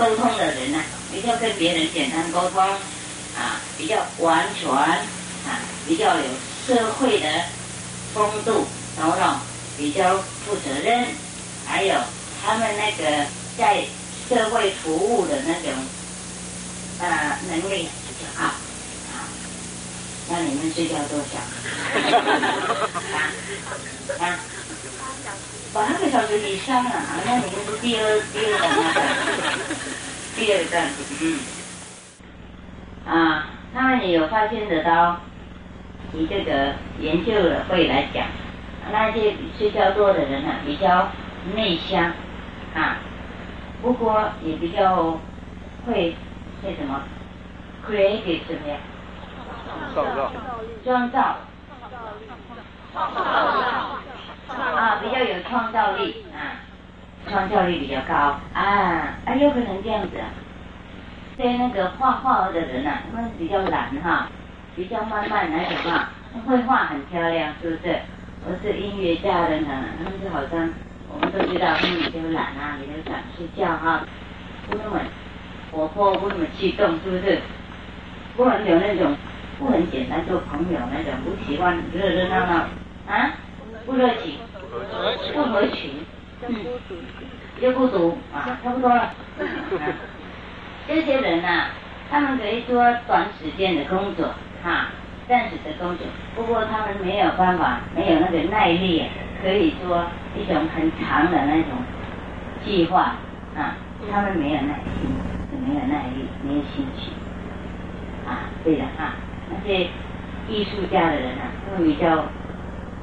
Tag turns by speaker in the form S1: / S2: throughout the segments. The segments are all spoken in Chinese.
S1: 沟通的人呢，比较跟别人简单沟通，啊，比较完全，啊，比较有社会的风度，懂不懂？比较负责任，还有他们那个在社会服务的那种，呃，能力比较好。那你们睡觉多少？啊啊，八个小时以上啊！那你们是第二第二等的，第二站，嗯。啊，他们也有发现得到，以这个研究的会来讲，那些睡觉多的人呢，比较内向，啊，不过也比较会会什么，creative 怎么样？
S2: 创造，
S1: 创造，创造啊，比较有创造力啊，创造力比较高啊，啊，有可能这样子啊。对那个画画的人呐，他们比较懒哈，比较慢慢来种啊，绘画很漂亮，是不是？我是音乐家的呢，他们就好像我们都知道，他们比较懒啊，比较想睡觉哈，不那么活泼，不那么激动，是不是？不能有那种。不很简单，做朋友那种不喜欢热热闹闹啊，不热情，不合群，嗯，又孤独啊，差不多了。这些人呐，他们可以做短时间的工作，哈，暂时的工作。不过他们没有办法，没有那个耐力，可以做一种很长的那种计划啊。他们没有耐心，没有耐力，没有兴趣啊。对的哈。那些艺术家的人啊，他们比较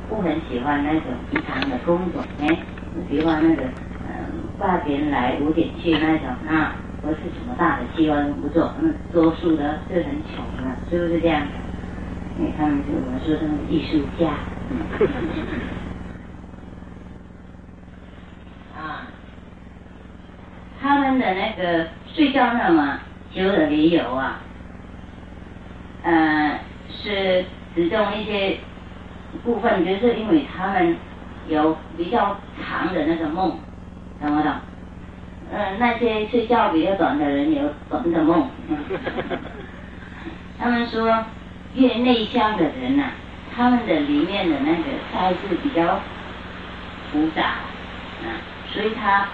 S1: 不很喜欢那种平常的工作，哎，喜欢那个嗯八点来五点去那种啊，不是什么大的计划都不做，那，多数的是很穷的，是不是这样？因为他们就我们说他们艺术家，嗯 啊，他们的那个睡觉那么久的理由啊。呃，是只中一些部分，就是因为他们有比较长的那个梦，懂不懂？嗯，那些睡觉比较短的人有短的梦。他们说，越内向的人呐，他们的里面的那个态是比较复杂，啊，所以他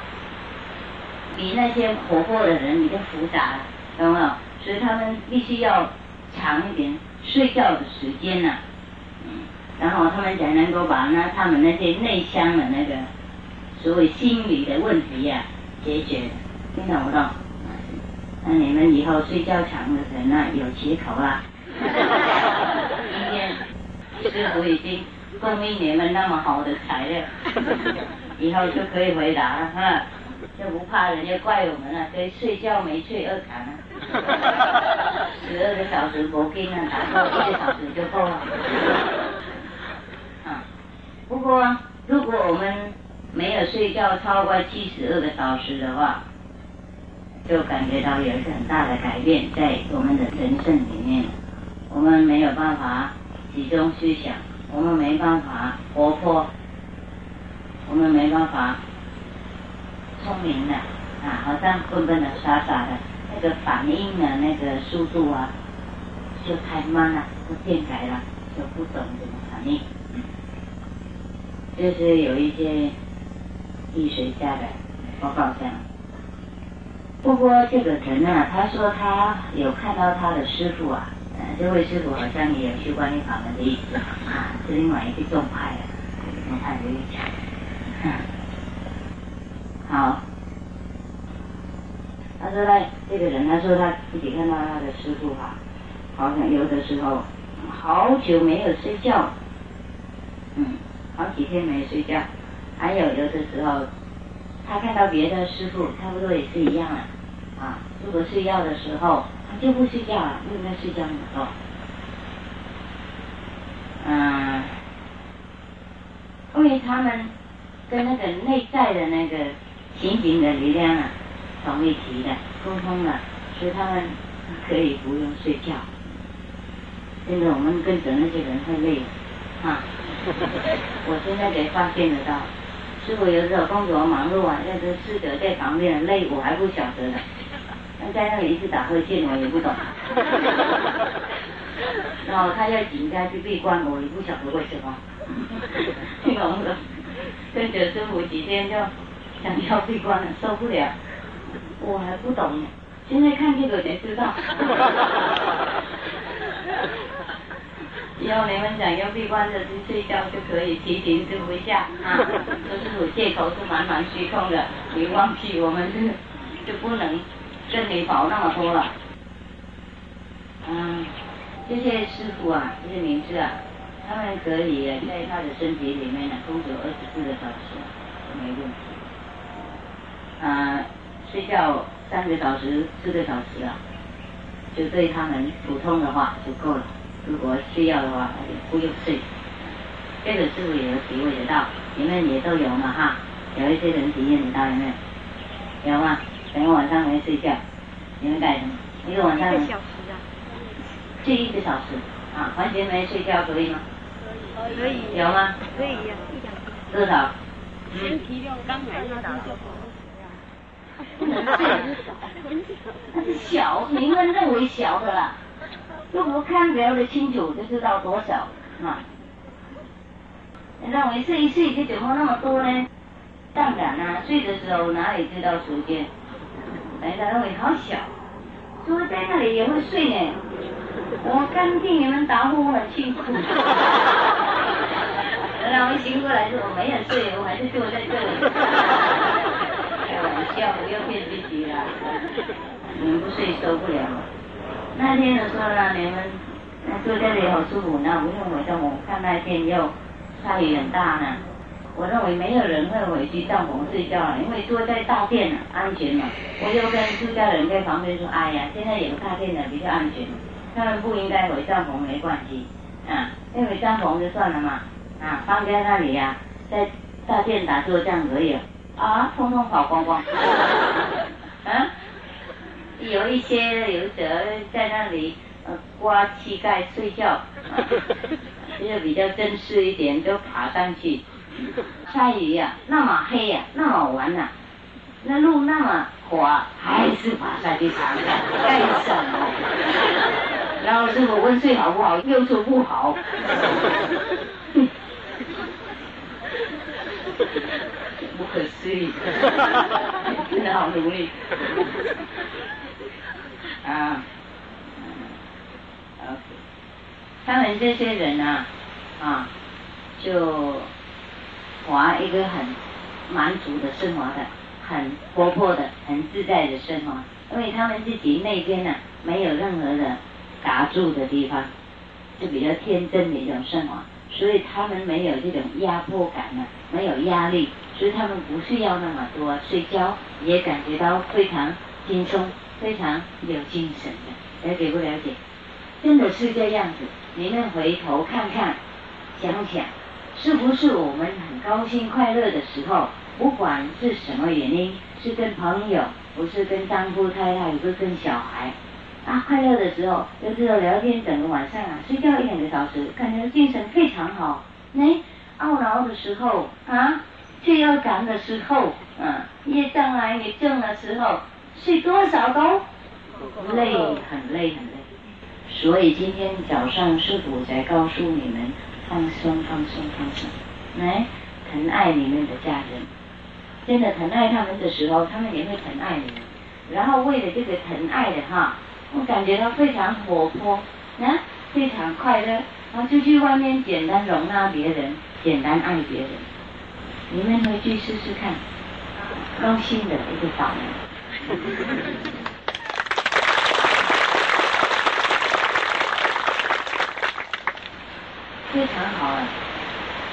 S1: 比那些活泼的人比较复杂，懂不懂？所以他们必须要。长一点睡觉的时间呢，嗯，然后他们才能够把那他们那些内向的那个所谓心理的问题呀解决，听懂不懂？那你们以后睡觉长的人呢有借口啦。今天师傅已经供应你们那么好的材料，以后就可以回答了哈，就不怕人家怪我们了，可以睡觉没睡二坎了。十二个小时不给啊，打够一个小时就够了。不过如果我们没有睡觉超过七十二个小时的话，就感觉到有一个很大的改变在我们的人生里面。我们没有办法集中思想，我们没办法活泼，我们没办法聪明的啊，好像笨笨的、傻傻的。那个反应的那个速度啊，就太慢了，不变改了，就不懂怎么反应。就是有一些医学家的报告这样。不过这个人呢，他说他有看到他的师傅啊，呃，这位师傅好像也有去观音法门的意思啊，是另外一个宗派的，宗派的一讲。好。他说他，这个人他说他自己看到他的师傅哈，好像有的时候好久没有睡觉，嗯，好几天没睡觉，还有有的时候他看到别的师傅差不多也是一样啊，啊，如果睡觉的时候他就不睡觉了，因为在睡觉的时候，嗯，因为他们跟那个内在的那个心灵的力量啊。同一体的沟通了，所以他们可以不用睡觉。现在我们跟着那些人太累了了，啊！我现在才发现得到，师傅有时候工作忙碌啊，那个师者在旁边累，我还不晓得呢。那在那里一直打呵欠，我也不懂。然后他要请假去闭关，我也不晓得为什么。听懂了？跟着师傅几天就想要闭关了，受不了。我还不懂呢，现在看这个才知道。以后你们想要闭关的去睡觉就可以提醒师傅一下啊，说师傅借口是满满虚空的，你忘记我们是就不能跟你跑那么多了。嗯，这些师傅啊，这些名师啊，他们可以在他的身体里面呢工作二十四个小时都没问题。啊，睡觉三个小时、四个小时啊，就对他们普通的话就够了。如果需要的话，那就不用睡。这个是不是也有体会得到，你们也都有嘛哈？有一些人体验得到有没有？有吗？等个晚上没睡觉，你们干什么？一个晚上。
S3: 一个小时啊。
S1: 就一个小时啊，完全没睡觉可以吗？
S3: 可以。
S1: 有吗？
S3: 可以呀，一两
S1: 多少？
S3: 身体量刚来那天就
S1: 不能睡很少，那是小，你们认为小的啦。如果看表的清楚，就知道多少啊。你认为睡一睡就怎么那么多呢？当然啦，睡的时候哪里知道时间？人家认为好小，说在那里也会睡呢。我刚听你们答复，我很清楚。然后醒过来说我没有睡，我还是坐在这里。开玩笑，不要骗自己啦。你们不睡受不了。那天的时候呢，你们那坐这里好舒服呢。我认为中午看那天又下雨很大呢。我认为没有人会回去帐篷睡觉了，因为坐在大殿呢安全嘛。我就跟住家人在旁边说：“哎呀，现在有大殿的比较安全，他们不应该回帐篷没关系啊，因为帐篷就算了嘛啊，放在那里呀，在大殿打坐这样可以啊，通通跑光光。”有一些有者在那里呃刮膝盖睡觉，就 比较正式一点，就爬上去。下雨呀，那么黑呀，那么晚呐，那路那么滑，还是爬上去尝尝，干什么？然后师傅问睡好不好，又说不好。不可思议，真的好努力。啊，OK，他们这些人呢，啊，就活一个很满足的生活的，很活泼的，很自在的生活，因为他们自己那边呢，没有任何的打住的地方，就比较天真的一种生活，所以他们没有这种压迫感呢，没有压力，所以他们不需要那么多睡觉，也感觉到非常轻松。非常有精神的，了解不了解？真的是这样子。你们回头看看，想想，是不是我们很高兴快乐的时候，不管是什么原因，是跟朋友，不是跟丈夫太太，不是跟小孩，啊，快乐的时候，就是聊天整个晚上啊，睡觉一两个小时，感觉精神非常好。哎，懊恼的时候啊，罪恶感的时候，嗯，业障来你正的时候。睡多少都累，很累很累。所以今天早上师傅才告诉你们放松放松放松，来疼爱你们的家人。真的疼爱他们的时候，他们也会疼爱你。然后为了这个疼爱的哈，我感觉到非常活泼，啊，非常快乐。然后就去外面简单容纳别人，简单爱别人。你们回去试试看，高兴的一个早门。非常好啊！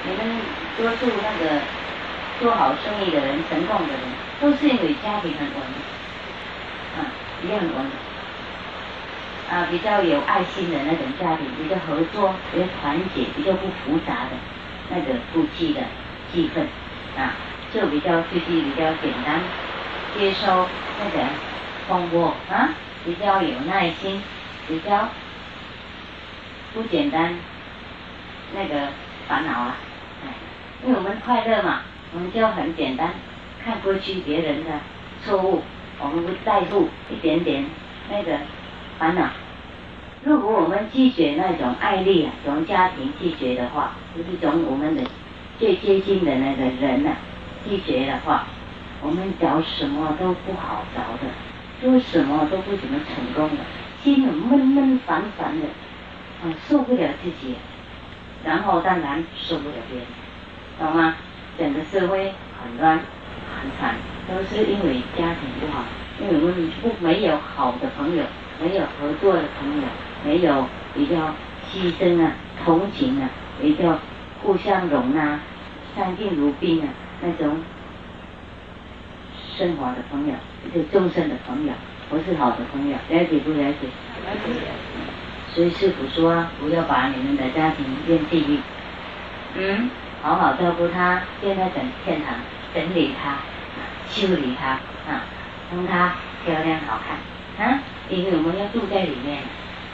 S1: 你们多数那个做好生意的人、成功的人，都是因为家庭很稳，啊，一样稳，啊，比较有爱心的那种家庭，比较合作、比较团结、比较不复杂的那个夫妻的气氛，啊，就比较夫妻比较简单。接收那个风波啊，比较有耐心，比较不简单，那个烦恼啊，哎，因为我们快乐嘛，我们就很简单，看过去别人的错误，我们不在乎一点点那个烦恼。如果我们拒绝那种爱力啊，从家庭拒绝的话，就是从我们的最接近的那个人呐拒绝的话，我们找什么都不好找的，做什么都不怎么成功的，心里闷闷烦烦的，啊，受不了自己，然后当然受不了别人，懂吗？整个社会很乱很惨，都是因为家庭不好，因为我们不没有好的朋友，没有合作的朋友。没有比较牺牲啊、同情啊、比较互相容纳、相敬如宾啊那种生活的朋友，就众生的朋友，不是好的朋友，了解不了解？了解。所以师傅说，不要把你们的家庭变地狱，嗯，好好照顾他，建在整天堂，整理他，修理他啊，让他漂亮好看啊，因为我们要住在里面。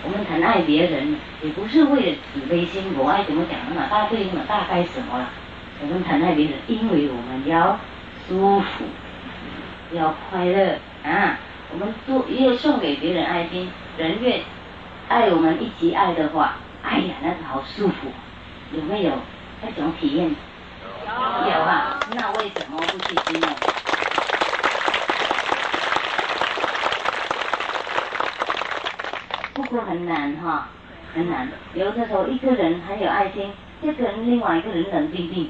S1: 我们疼爱别人，也不是为了慈悲心，我爱怎么讲那么大对那么大概什么了？我们疼爱别人，因为我们要舒服，要快乐啊！我们都越送给别人爱心，人越爱我们一起爱的话，哎呀，那是好舒服，有没有那种体验？有有啊，那为什么不去经验？不过很难哈，很难。有的时候一个人很有爱心，这个人另外一个人冷冰冰，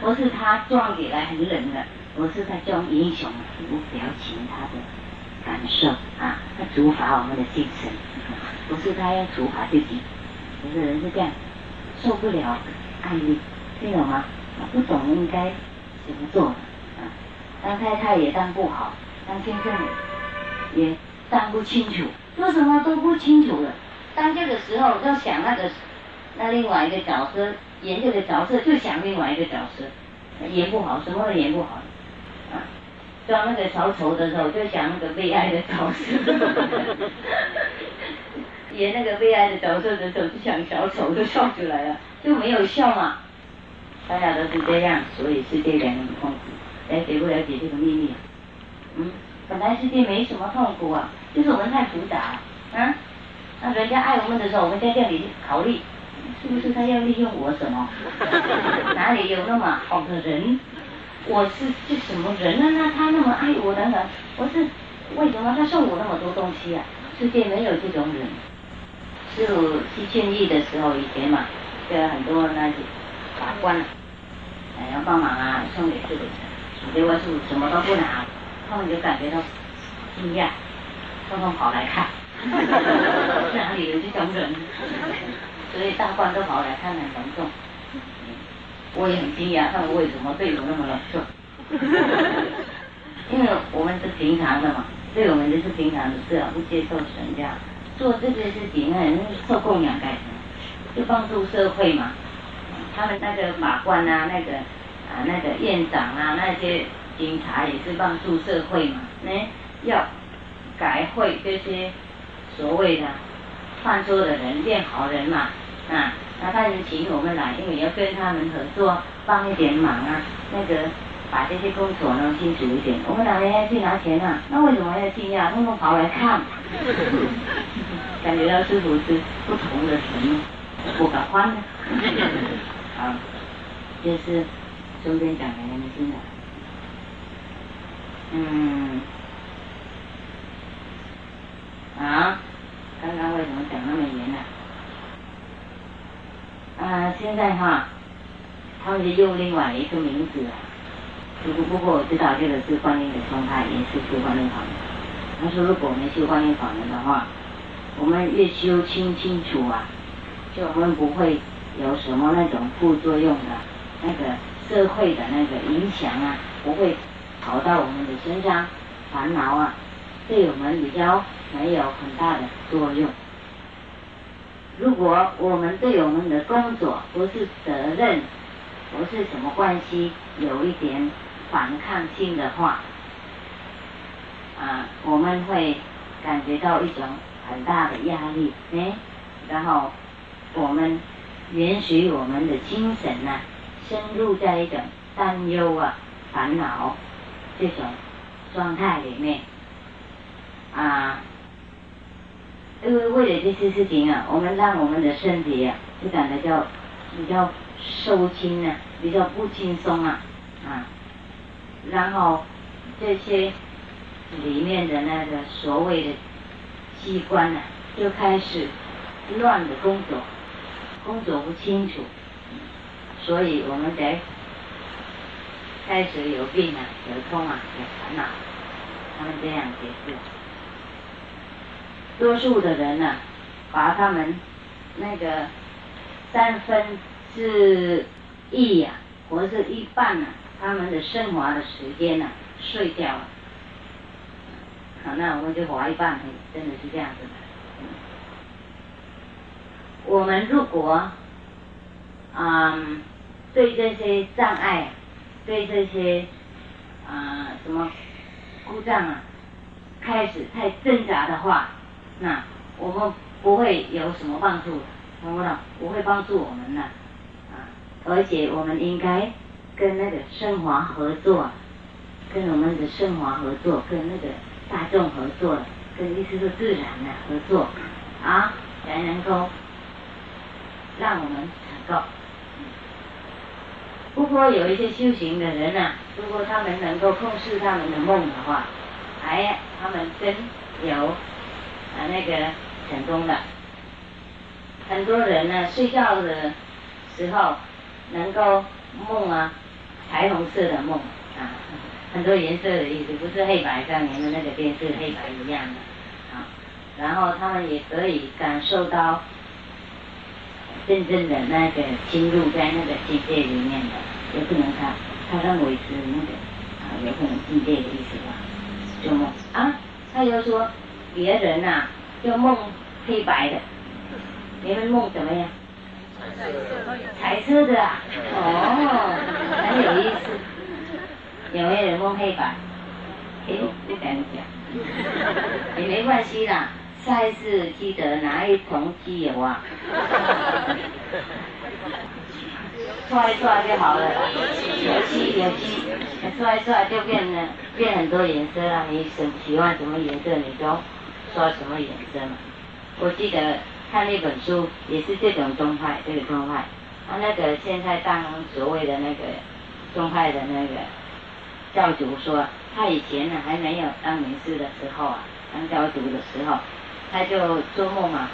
S1: 不是他撞起来很冷的，不是他装英雄，不表情他的感受啊，他处罚我们的精神，不是他要处罚自己。有的人是这样，受不了爱力，听懂吗？不懂应该怎么做啊？当太太也当不好，当先生也当不清楚。做什么都不清楚了，当这个时候要想那个那另外一个角色演这个角色，就想另外一个角色演不好，什么都演不好！装那个小丑的时候，就想那个悲哀的角色，演那个悲哀的角色的时候，就想小丑，就笑出来了，就没有笑嘛。大家都是这样，所以世界变得很痛苦。了解不了解这个秘密？嗯，本来世界没什么痛苦啊。就是我们太复杂，啊，那人家爱我们的时候，我们在这里考虑，是不是他要利用我什么？哪里有那么好的人？我是是什么人呢？那他那么爱我等等，我是为什么他送我那么多东西啊？世界没有这种人。师傅去劝义的时候，以前嘛，就有很多那些法官，哎要帮忙啊，送给师傅，结果师傅什么都不拿，他们就感觉到惊讶。通通跑来看，哪里有这种人？所以大官都跑来看，很隆重。我也很惊讶，他们为什么对我那么冷漠？因为我们是平常的嘛，对我们就是平常的事啊，不接受神家做这些事情，那人受供养干什么？就帮助社会嘛。他们那个法官啊，那个啊那个院长啊，那些警察也是帮助社会嘛。那，要。改会这些所谓的犯错的人变好人嘛，啊，那他就请我们来，因为要跟他们合作，帮一点忙啊。那个把这些工作弄清楚一点。我们哪天要去拿钱啊？那为什么要惊讶？通通跑来看，感觉到师傅是不同的神，不敢换的。啊，就是中间讲的那个新的，嗯。啊，刚刚为什么讲那么严呢？啊，啊现在哈，他们就用另外一个名字。不过不过我知道这个是观音的宗派，也是修观音法门。他说如果我们修观音法门的话，我们越修清清楚啊，就我们不会有什么那种副作用的，那个社会的那个影响啊，不会跑到我们的身上，烦恼啊，对我们比较。没有很大的作用。如果我们对我们的工作不是责任，不是什么关系，有一点反抗性的话，啊，我们会感觉到一种很大的压力，哎，然后我们允许我们的精神呢，深入在一种担忧啊、烦恼这种状态里面啊。因为为了这些事情啊，我们让我们的身体啊，就感觉叫比较收轻啊，比较不轻松啊，啊，然后这些里面的那个所谓的器官呢，就开始乱的工作，工作不清楚，所以我们才开始有病啊、有痛啊、有烦恼，他们这样解释。多数的人呢，把他们那个三分之一呀，或是一半呢，他们的升华的时间呢，睡觉。好，那我们就划一半，真的是这样子的。我们如果嗯对这些障碍，对这些啊什么故障啊，开始太挣扎的话。那我们不会有什么帮助，懂不懂？不会帮助我们的啊！而且我们应该跟那个升华合作，跟我们的升华合作，跟那个大众合作，跟意思是自然的合作啊，才能够让我们成功。不过有一些修行的人呢，如果他们能够控制他们的梦的话，哎，他们真有。啊，那个成功的，很多人呢睡觉的时候能够梦啊，彩虹色的梦啊，很多颜色的意思，不是黑白像你们那个电视黑白一样的啊。然后他们也可以感受到真正的那个侵入在那个境界里面的，有可能他他认为是那个啊，有可能境界的意思吧，就梦啊，他又说。别人呐，就梦黑白的，你们梦怎么样？彩色的啊，哦，很有意思。有没有人梦黑白？哎，不敢讲，也没关系啦。下一次记得拿一桶机油啊，刷一刷就好了。有漆有漆，刷一刷就变了，变很多颜色了。你喜喜欢什么颜色，你就。说什么颜色嘛？我记得看那本书，也是这种宗派，这个宗派。他那个现在当所谓的那个宗派的那个教主说，他以前呢还没有当名师的时候啊，当教主的时候，他就做梦啊，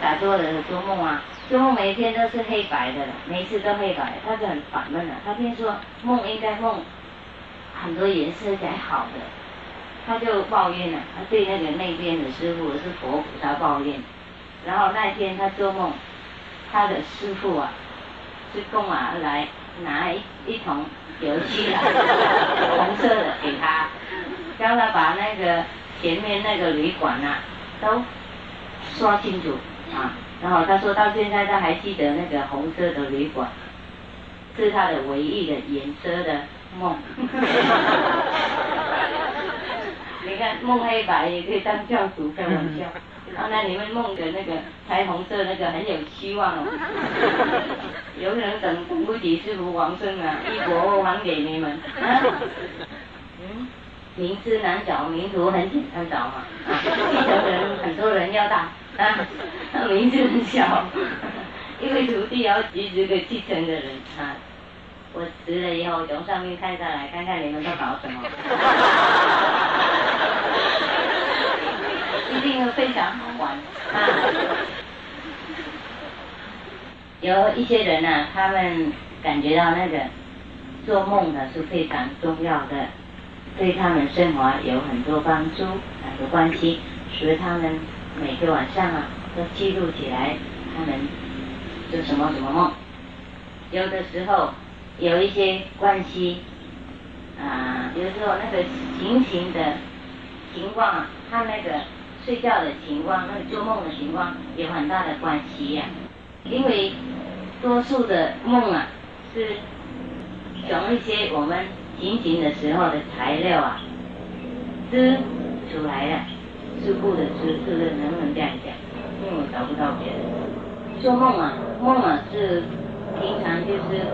S1: 打坐的做梦啊，做梦每天都是黑白的了，每次都黑白，他就很烦闷了。他听说梦应该梦很多颜色才好的。他就抱怨了，他对那个那边的师傅是佛菩萨抱怨。然后那天他做梦，他的师傅啊，是供啊来拿一一桶油漆啊，红色的给他，叫他把那个前面那个旅馆呐都刷清楚啊。然后他说到现在他还记得那个红色的旅馆，是他的唯一的颜色的梦。你看梦黑白也可以当教主开玩笑，啊，那你们梦的那个彩虹色那个很有希望哦，有可能等等不及师傅王生啊，一国还给你们啊。嗯，名字难找，名徒很简单找嘛，啊，继承人很多人要大啊，名字很小，因为徒弟要几十个继承的人啊。我辞了以后从上面看下来，看看你们都搞什么。一定会非常好玩啊！有一些人呢，他们感觉到那个做梦呢是非常重要的，对他们生活有很多帮助、很多关系，所以他们每个晚上啊都记录起来，他们做什么什么梦。有的时候有一些关系啊，有时候那个情形的情况啊，他那个。睡觉的情况，那个做梦的情况有很大的关系呀。因为多数的梦啊，是从一些我们醒醒的时候的材料啊织出来的，是不的织，是不是能不能这样讲？因为我找不到别人。做梦啊，梦啊是平常就是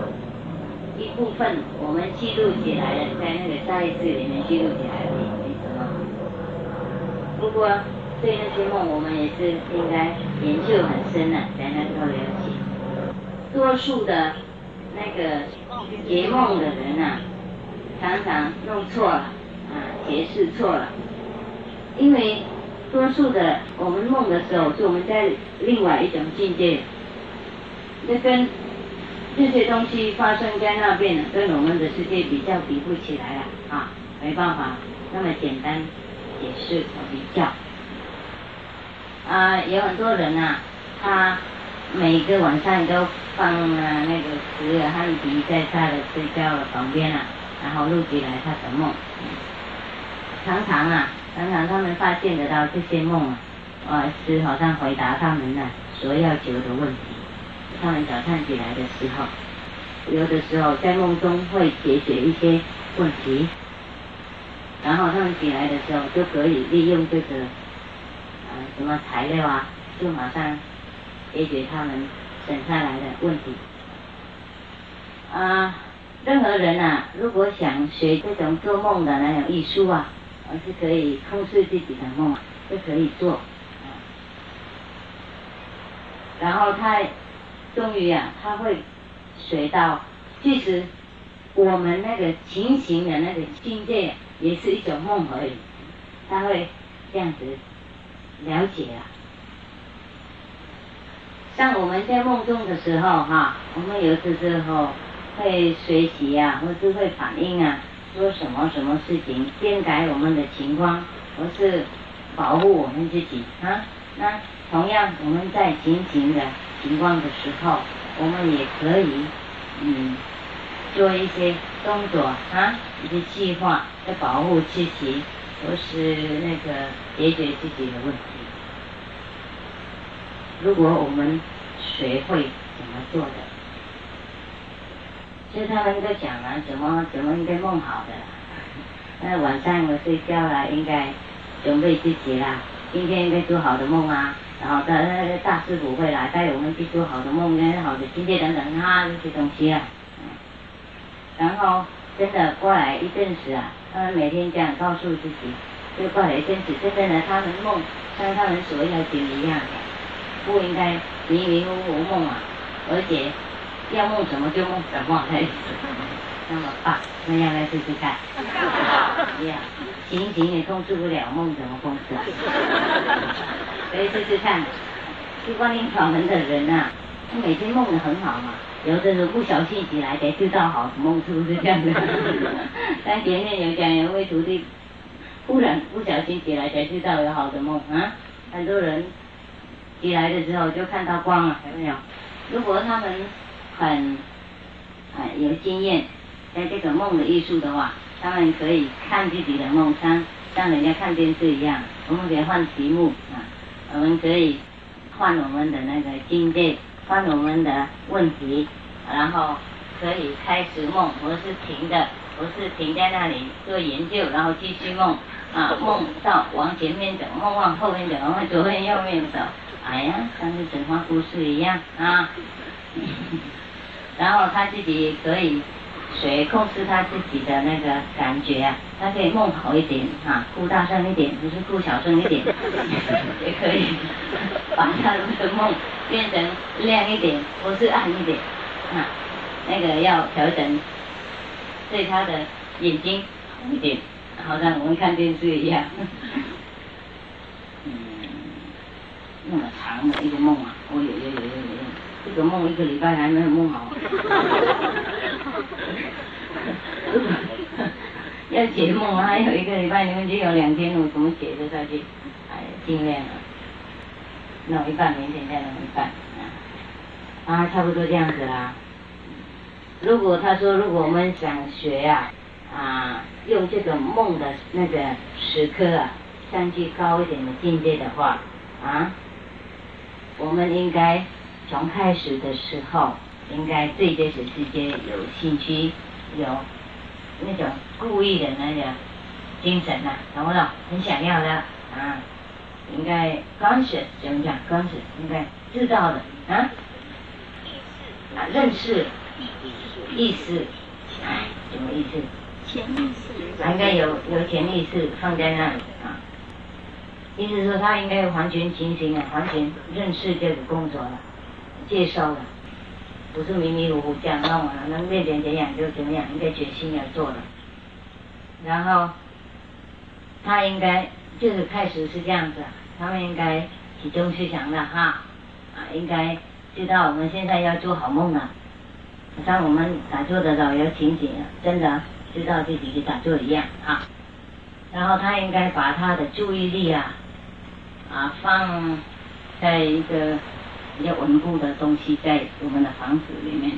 S1: 一部分我们记录起来了，在那个下意识里面记录起来了，没什么。不过对那些梦，我们也是应该研究很深了，才能够了解。多数的那个解梦的人啊，常常弄错了，啊，解释错了，因为多数的我们梦的时候，是我们在另外一种境界，那跟这些东西发生在那边，跟我们的世界比较比不起来了啊，没办法那么简单解释和比较。啊，有很多人呐，他每个晚上都放了那个十个汉笛在他的睡觉的旁边啊，然后录起来他的梦。常常啊，常常他们发现得到这些梦啊，啊是好像回答他们呢所要求的问题。他们早上起来的时候，有的时候在梦中会解决一些问题，然后他们起来的时候就可以利用这个啊什么材料啊，就马上解决他们省下来的问题。啊，任何人啊，如果想学这种做梦的那种艺术啊，而是可以控制自己的梦，就可以做。然后他。终于啊，他会学到，其实我们那个情形的那个境界也是一种梦而已。他会这样子了解啊。像我们在梦中的时候哈，我们有的时候会学习啊，或是会反应啊，说什么什么事情，更改我们的情况，或是保护我们自己啊。那同样我们在情形的。情况的时候，我们也可以嗯做一些动作啊，一些计划来保护自己，或是那个解决自己的问题。如果我们学会怎么做的，其实他们都讲了怎么怎么应该梦好的，那晚上我睡觉了，应该准备自己啦，今天应该做好的梦啊。然后他大师傅会来带我们去做好的梦跟好的境界等等啊这些东西啊，然后真的过来一阵子啊，他们每天这样告诉自己，就过来一阵子，真正的他们梦像他们所要求一样的，不应该迷迷糊糊梦啊，而且要梦什么就梦什么才是，那么棒，那要来试试看，呀，行行也控制不了梦怎么控制啊？可以试试看，去观音法门的人呐，他每天梦得很好嘛，有的时候不小心起来才知道好梦，是不是这样子？但前面有讲有位徒弟，忽然不小心起来才知道有好的梦啊，很多人起来的时候就看到光了，有没有？如果他们很啊有经验，在这个梦的艺术的话，他们可以看自己的梦，像像人家看电视一样，我们可以换题目啊。我们可以换我们的那个境界，换我们的问题，然后可以开始梦，不是停的，不是停在那里做研究，然后继续梦，啊，梦到往前面走，梦往后面走，往左面右面走，哎呀，像是神话故事一样啊。然后他自己可以。谁控制他自己的那个感觉啊？他可以梦好一点啊，哭大声一点，不是哭小声一点，也可以把他的梦变成亮一点，不是暗一点啊。那个要调整对他的眼睛好一点，好像我们看电视一样。嗯，那么长的一个梦啊，我有有有有有，这个梦一个礼拜还没有梦好。要解梦还有一个礼拜，你们就有两天，我怎么解得下去？哎，尽量啊，弄一半，明天再弄一半啊，啊，差不多这样子啦。如果他说，如果我们想学啊，啊，用这个梦的那个时刻啊，上去高一点的境界的话，啊，我们应该从开始的时候，应该对这个世界有兴趣。有那种故意的那个精神呐，懂不懂？很想要的啊，应该 conscious 怎么讲？conscious 应该知道的啊，啊认识意识哎，什么意思？
S3: 潜意识。
S1: 应该有有潜意识放在那里啊。意思说他应该完全清醒了，完全认识这个工作了，接受了，不是迷迷糊糊这样弄啊，能练点怎样就怎样，应该决心要做了。然后他应该就是开始是这样子，他们应该集中思想的哈，啊，应该知道我们现在要做好梦了。像我们打坐的老有情景，真的知道自己去打坐一样啊。然后他应该把他的注意力啊，啊放在一个比较稳固的东西在我们的房子里面，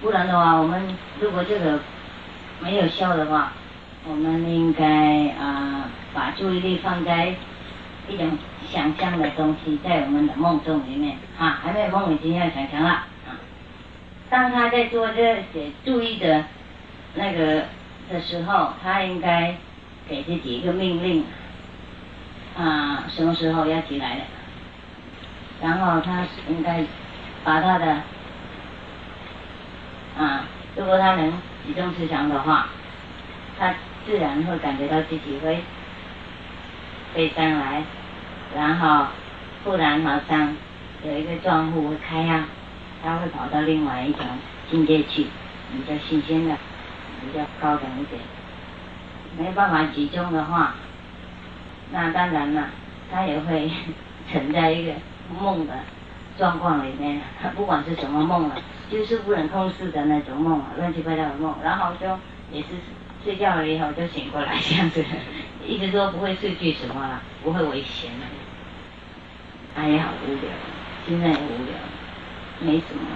S1: 不然的话，我们如果这个没有效的话，我们应该啊把注意力放在一种想象的东西在我们的梦中里面啊，还没有梦已经要想象了啊。当他在做这些注意的那个的时候，他应该给自己一个命令，啊，什么时候要起来的？然后他应该把他的，啊，如果他能集中思想的话，他自然会感觉到自己会飞上来，然后忽然好像有一个窗户会开啊。他会跑到另外一种境界去，比较新鲜的，比较高等一点。没办法集中的话，那当然了，他也会 存在一个梦的状况里面。不管是什么梦了，就是不能控制的那种梦啊，乱七八糟的梦。然后就也是睡觉了以后就醒过来这样子，一直说不会失去什么了，不会危险了。哎呀，好无聊，现在也无聊。没什么，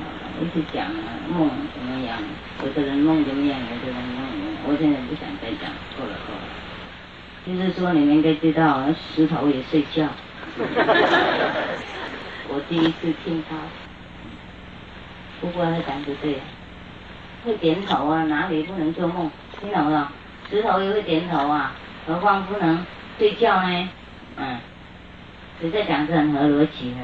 S1: 一直讲啊，梦怎么样？有的人梦怎么样？有的人梦……我现在不想再讲，够了够了。就是说，你们应该知道，石头也睡觉。我第一次听他，不过他讲的对，会点头啊，哪里不能做梦？听懂了？石头也会点头啊，何况不能睡觉呢？嗯，实在讲是很合逻辑的。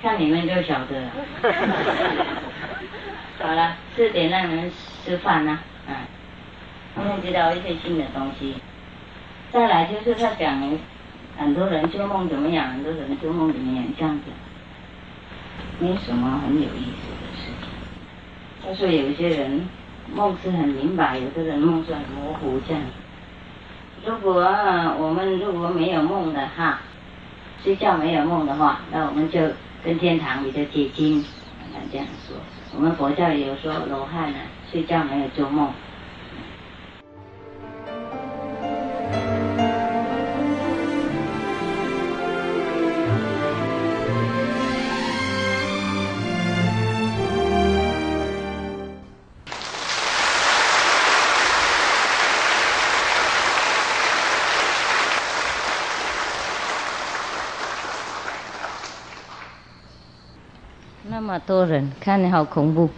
S1: 看你们就晓得了。好了，四点让人吃饭呢，嗯，他们知道一些新的东西。再来就是他讲，很多人做梦怎么样，很多人做梦怎么样，这样子，没什么很有意思的事情。他说有些人梦是很明白，有的人梦是很模糊这样。如果我们如果没有梦的哈，睡觉没有梦的话，那我们就。跟天堂比较接近，这样说。我们佛教也有说罗汉呢，睡觉没有做梦。多人，看你好恐怖。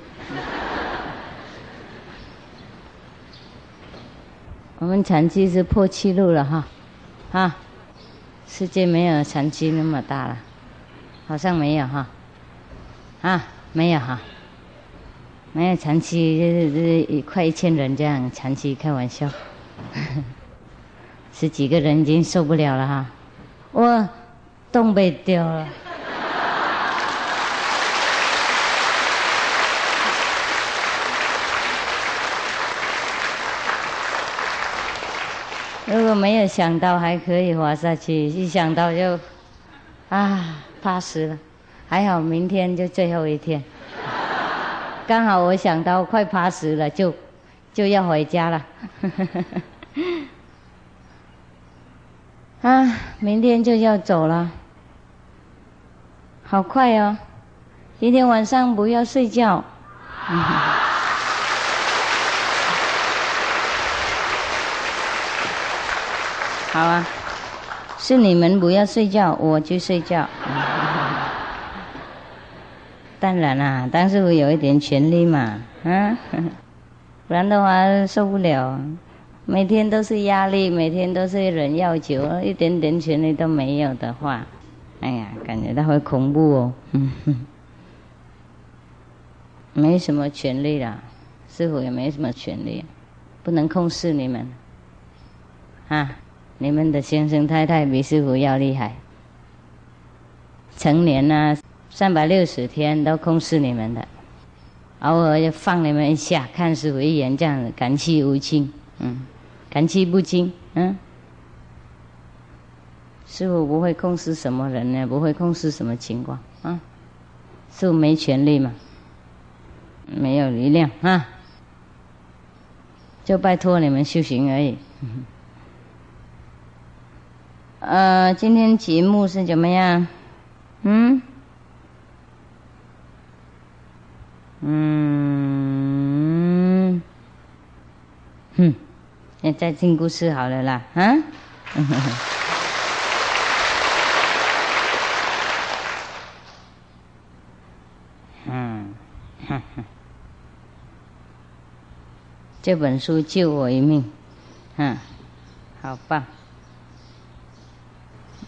S1: 我们长期是破纪录了哈，啊，世界没有长期那么大了，好像没有哈，啊，没有哈，没有长期，就是一快一千人这样长期，开玩笑，十几个人已经受不了了哈，我洞被掉了。如果没有想到还可以滑下去，一想到就啊怕死了。还好明天就最后一天，刚好我想到快怕死了，就就要回家了。啊，明天就要走了，好快哦！今天晚上不要睡觉。好啊，是你们不要睡觉，我去睡觉。当然啦，但是我有一点权利嘛，嗯，不然的话受不了。每天都是压力，每天都是人要求，一点点权利都没有的话，哎呀，感觉到会恐怖哦。嗯，没什么权利啦，
S4: 师傅也没什么权利，不能控制你们。啊，你们的先生太太比师傅要厉害，成年啊，三百六十天都控制你们的，偶尔就放你们一下，看师傅一眼，这样子感气无亲，嗯，感气不亲，嗯。师傅不会控制什么人呢？不会控制什么情况啊？师傅没权利嘛，没有力量啊，就拜托你们修行而已。呃，今天节目是怎么样？嗯？嗯？哼，那再听故事好了啦，啊？嗯，哼哼，这本书救我一命，嗯，好棒。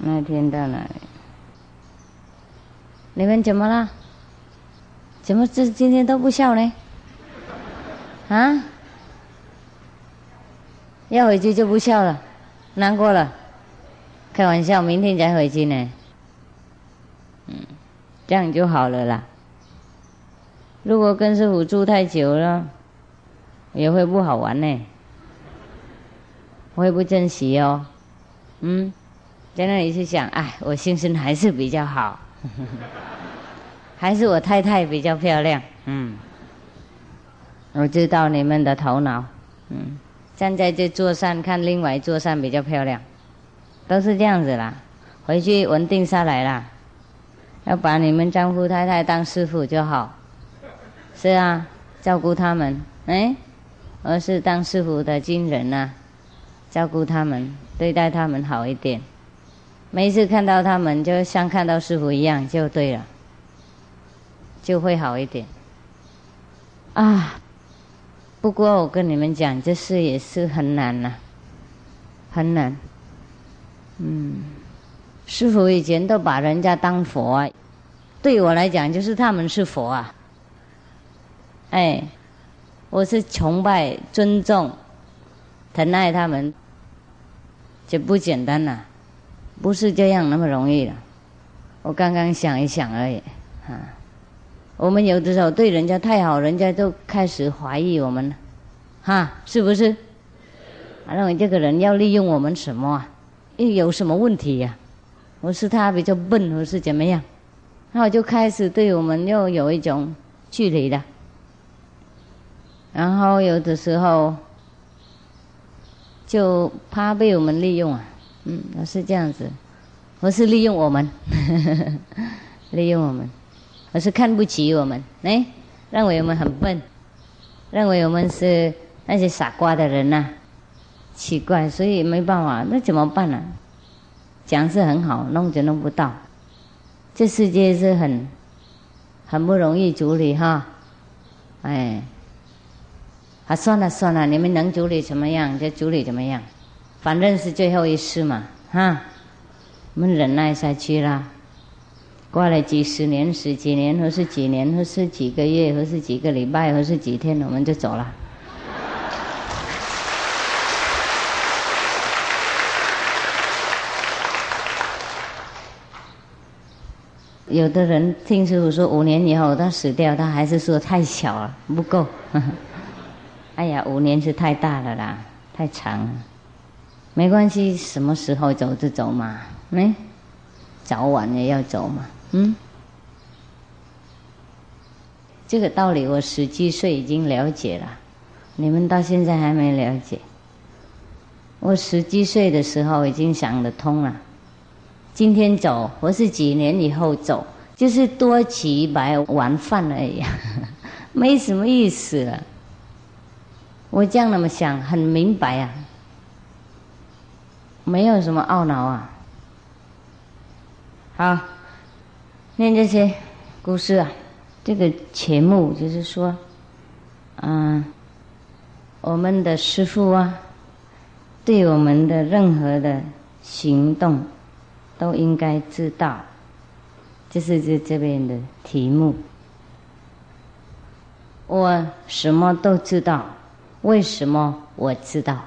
S4: 那天到哪里？你们怎么了？怎么这今天都不笑呢？啊？要回去就不笑了，难过了？开玩笑，明天再回去呢。嗯，这样就好了啦。如果跟师傅住太久了，也会不好玩呢，会不珍惜哦。嗯。在那里是想，哎，我先生还是比较好，还是我太太比较漂亮。嗯，我知道你们的头脑。嗯，站在这座山看另外一座山比较漂亮，都是这样子啦。回去稳定下来啦，要把你们丈夫太太当师傅就好。是啊，照顾他们，哎，而是当师傅的军人呐，照顾他们，对待他们好一点。每一次看到他们，就像看到师傅一样，就对了，就会好一点。啊，不过我跟你们讲，这事也是很难呐，很难。嗯，师傅以前都把人家当佛啊，对我来讲，就是他们是佛啊。哎，我是崇拜、尊重、疼爱他们，就不简单呐。不是这样那么容易的，我刚刚想一想而已，啊，我们有的时候对人家太好，人家都开始怀疑我们了，哈，是不是？认为这个人要利用我们什么？又有什么问题呀？我是他比较笨，或是怎么样？然后就开始对我们又有一种距离了，然后有的时候就怕被我们利用啊。嗯，我是这样子，我是利用我们，利用我们，我是看不起我们，哎，认为我们很笨，认为我们是那些傻瓜的人呐，奇怪，所以没办法，那怎么办呢？讲是很好，弄就弄不到，这世界是很很不容易处理哈，哎，啊算了算了，你们能处理怎么样就处理怎么样。反正是最后一次嘛，哈，我们忍耐下去啦。过了几十年、十几年，或是几年，或是几个月，或是几个礼拜，或是几天，我们就走了。有的人听师傅说，五年以后他死掉，他还是说太小了，不够。哎呀，五年是太大了啦，太长了。没关系，什么时候走就走嘛，没，早晚也要走嘛，嗯，这个道理我十几岁已经了解了，你们到现在还没了解。我十几岁的时候已经想得通了，今天走或是几年以后走，就是多起一百碗饭而已，没什么意思了。我这样那么想，很明白啊。没有什么懊恼啊！好，念这些故事啊，这个题目就是说，嗯，我们的师父啊，对我们的任何的行动，都应该知道，这是这这边的题目。我什么都知道，为什么我知道？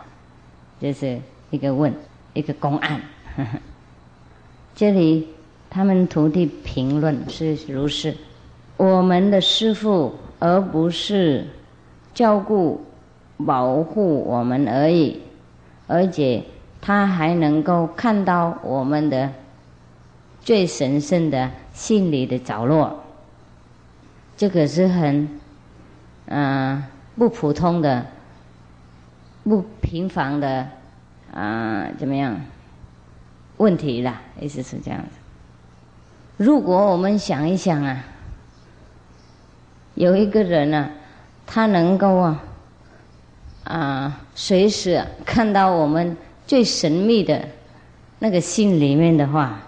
S4: 这是一个问，一个公案。这里他们徒弟评论是如是：我们的师父，而不是照顾、保护我们而已，而且他还能够看到我们的最神圣的心理的角落。这个是很，嗯，不普通的、不平凡的，啊，怎么样？问题啦，意思是这样子。如果我们想一想啊，有一个人呢，他能够啊，啊，随时看到我们最神秘的那个心里面的话。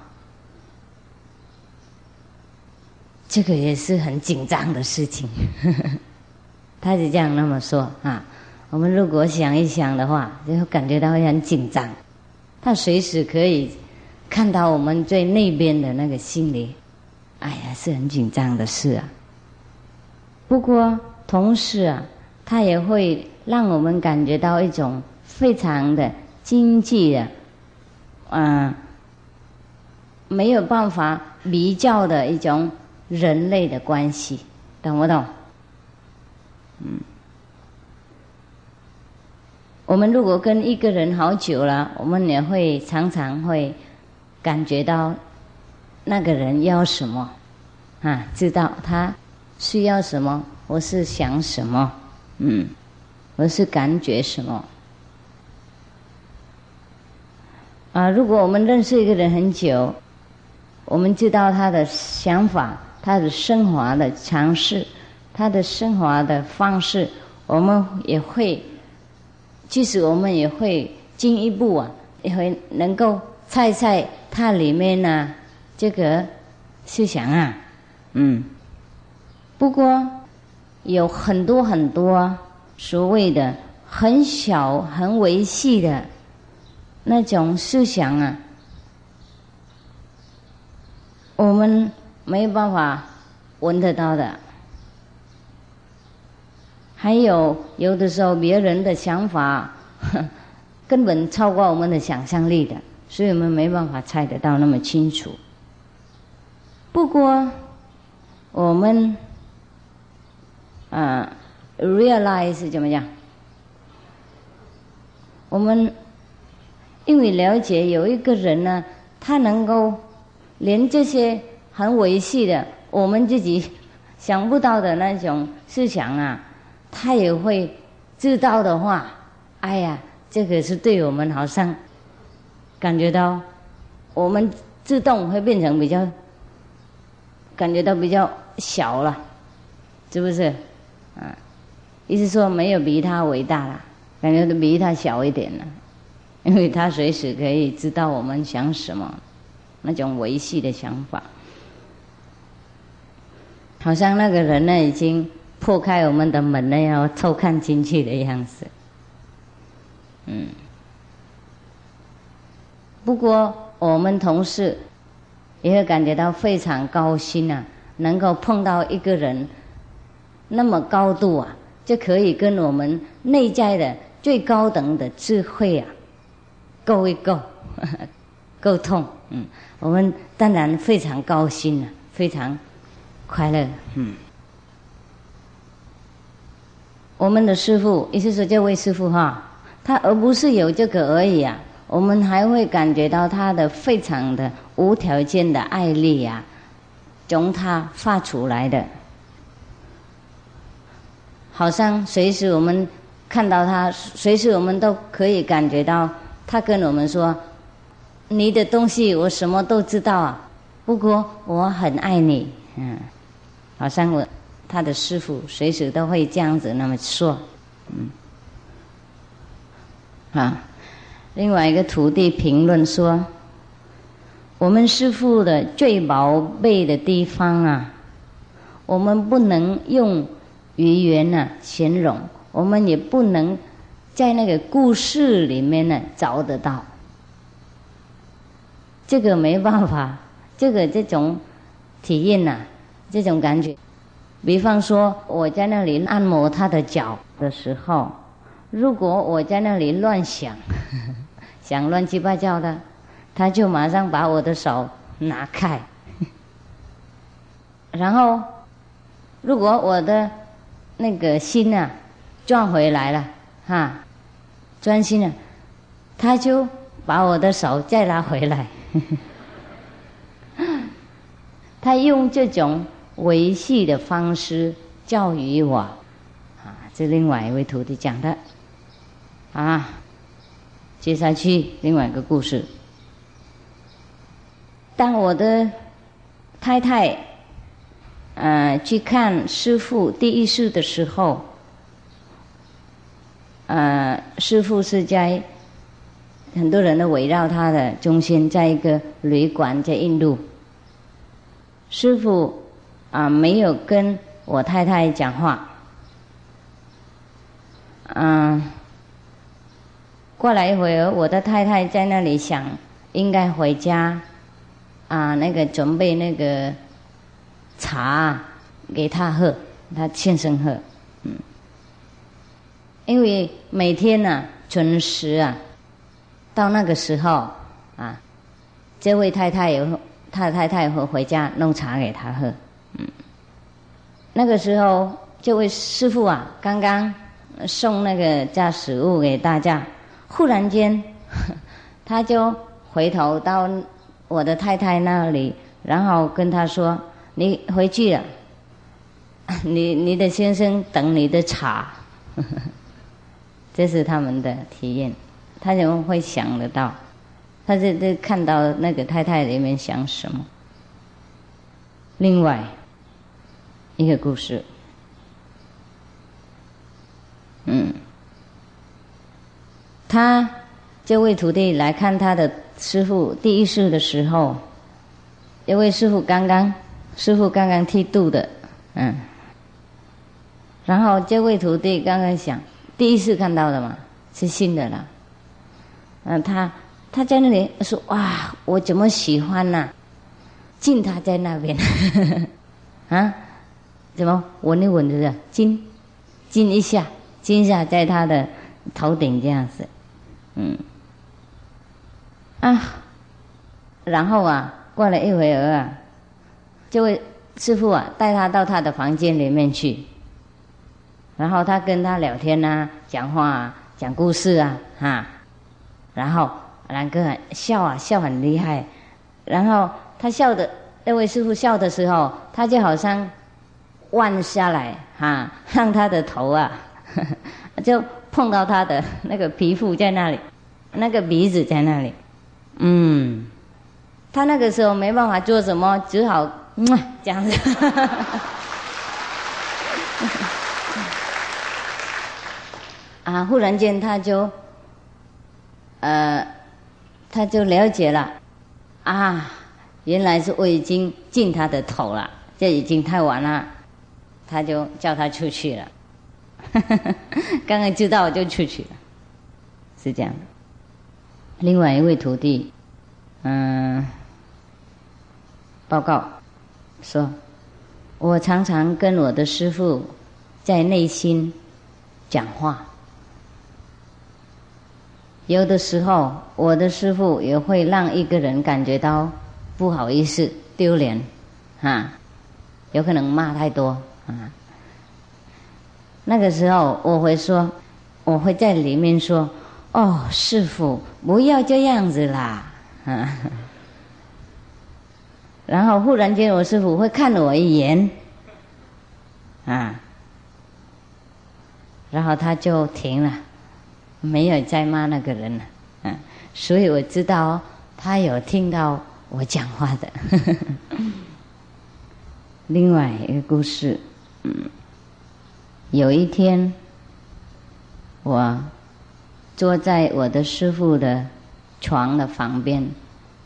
S4: 这个也是很紧张的事情，他是这样那么说啊。我们如果想一想的话，就会感觉到会很紧张。他随时可以看到我们最那边的那个心理，哎呀，是很紧张的事啊。不过同时啊，他也会让我们感觉到一种非常的经济的，嗯，没有办法比较的一种。人类的关系，懂不懂？嗯，我们如果跟一个人好久了，我们也会常常会感觉到那个人要什么啊，知道他需要什么，我是想什么，嗯，我是感觉什么啊？如果我们认识一个人很久，我们知道他的想法。他的升华的尝试，他的升华的方式，我们也会，即使我们也会进一步啊，也会能够猜猜它里面呢这个思想啊，嗯。不过有很多很多所谓的很小很微细的那种思想啊，我们。没有办法闻得到的，还有有的时候别人的想法 根本超过我们的想象力的，所以我们没办法猜得到那么清楚。不过我们啊，realize 怎么样？我们因为了解有一个人呢，他能够连这些。很维系的，我们自己想不到的那种思想啊，他也会知道的话，哎呀，这个是对我们好像感觉到，我们自动会变成比较感觉到比较小了，是不是？啊，意思说没有比他伟大了，感觉都比他小一点了，因为他随时可以知道我们想什么，那种维系的想法。好像那个人呢，已经破开我们的门呢，要偷看进去的样子。嗯。不过我们同事也会感觉到非常高兴啊，能够碰到一个人那么高度啊，就可以跟我们内在的最高等的智慧啊够一沟，沟通。嗯，我们当然非常高兴啊，非常。快乐，嗯。我们的师傅，意思是这位师傅哈，他而不是有这个而已啊。我们还会感觉到他的非常的无条件的爱力呀，从他发出来的，好像随时我们看到他，随时我们都可以感觉到他跟我们说：“你的东西我什么都知道啊，不过我很爱你。”嗯。好像我他的师傅随时都会这样子那么说，嗯，啊，另外一个徒弟评论说，我们师傅的最宝贝的地方啊，我们不能用语言呢形容，我们也不能在那个故事里面呢找得到，这个没办法，这个这种体验呐。这种感觉，比方说我在那里按摩他的脚的时候，如果我在那里乱想，想乱七八糟的，他就马上把我的手拿开，然后如果我的那个心啊转回来了，哈，专心了，他就把我的手再拉回来。他用这种维系的方式教育我，啊，这另外一位徒弟讲的，啊，接下去另外一个故事。当我的太太，呃，去看师傅第一次的时候，呃，师傅是在很多人都围绕他的中心，在一个旅馆，在印度。师傅啊，没有跟我太太讲话。嗯，过来一会儿，我的太太在那里想，应该回家啊，那个准备那个茶给他喝，他先生喝。嗯，因为每天呢，准时啊，到那个时候啊，这位太太有。他太太会回家弄茶给他喝，那个时候这位师傅啊，刚刚送那个家食物给大家，忽然间，他就回头到我的太太那里，然后跟他说：“你回去了，你你的先生等你的茶。” 这是他们的体验，他怎么会想得到？他这这看到那个太太里面想什么？另外一个故事，嗯，他这位徒弟来看他的师傅第一次的时候，因为师傅刚刚师傅刚刚剃度的，嗯，然后这位徒弟刚刚想第一次看到的嘛，是新的了，嗯，他。他在那里说：“哇，我怎么喜欢呢？敬他在那边，啊，怎么闻一闻就是亲，亲一下，亲一下在他的头顶这样子，嗯，啊，然后啊，过了一会儿啊，这位师傅啊带他到他的房间里面去，然后他跟他聊天啊，讲话啊，讲故事啊，哈，然后。”两个笑啊，笑很厉害。然后他笑的，那位师傅笑的时候，他就好像弯下来，哈，让他的头啊，就碰到他的那个皮肤在那里，那个鼻子在那里。嗯，他那个时候没办法做什么，只好这样子。啊，忽然间他就，呃。他就了解了，啊，原来是我已经进他的头了，这已经太晚了，他就叫他出去了。刚刚知道我就出去了，是这样的。另外一位徒弟，嗯，报告说，我常常跟我的师傅在内心讲话。有的时候，我的师傅也会让一个人感觉到不好意思、丢脸，啊，有可能骂太多那个时候，我会说，我会在里面说：“哦，师傅，不要这样子啦。”啊，然后忽然间，我师傅会看了我一眼，啊，然后他就停了。没有再骂那个人了，嗯，所以我知道他有听到我讲话的。另外一个故事，嗯，有一天，我坐在我的师傅的床的旁边，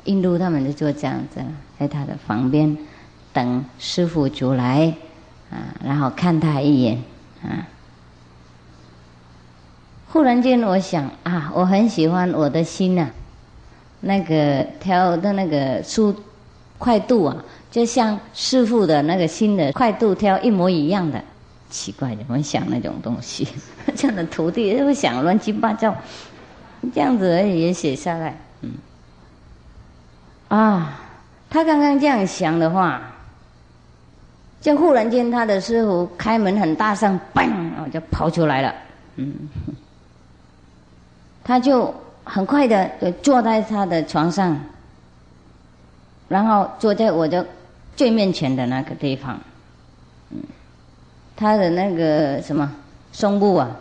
S4: 印度他们就坐这样子，在他的旁边等师傅出来，啊，然后看他一眼，啊。忽然间，我想啊，我很喜欢我的心呐，那个挑的那个速快度啊，就像师傅的那个心的快度跳一模一样的。奇怪，怎么会想那种东西？这样的徒弟会想乱七八糟，这样子而已也写下来。嗯，啊，他刚刚这样想的话，就忽然间他的师傅开门很大声，嘣，我就跑出来了。嗯，他就很快的就坐在他的床上，然后坐在我的最面前的那个地方。嗯。他的那个什么胸部啊，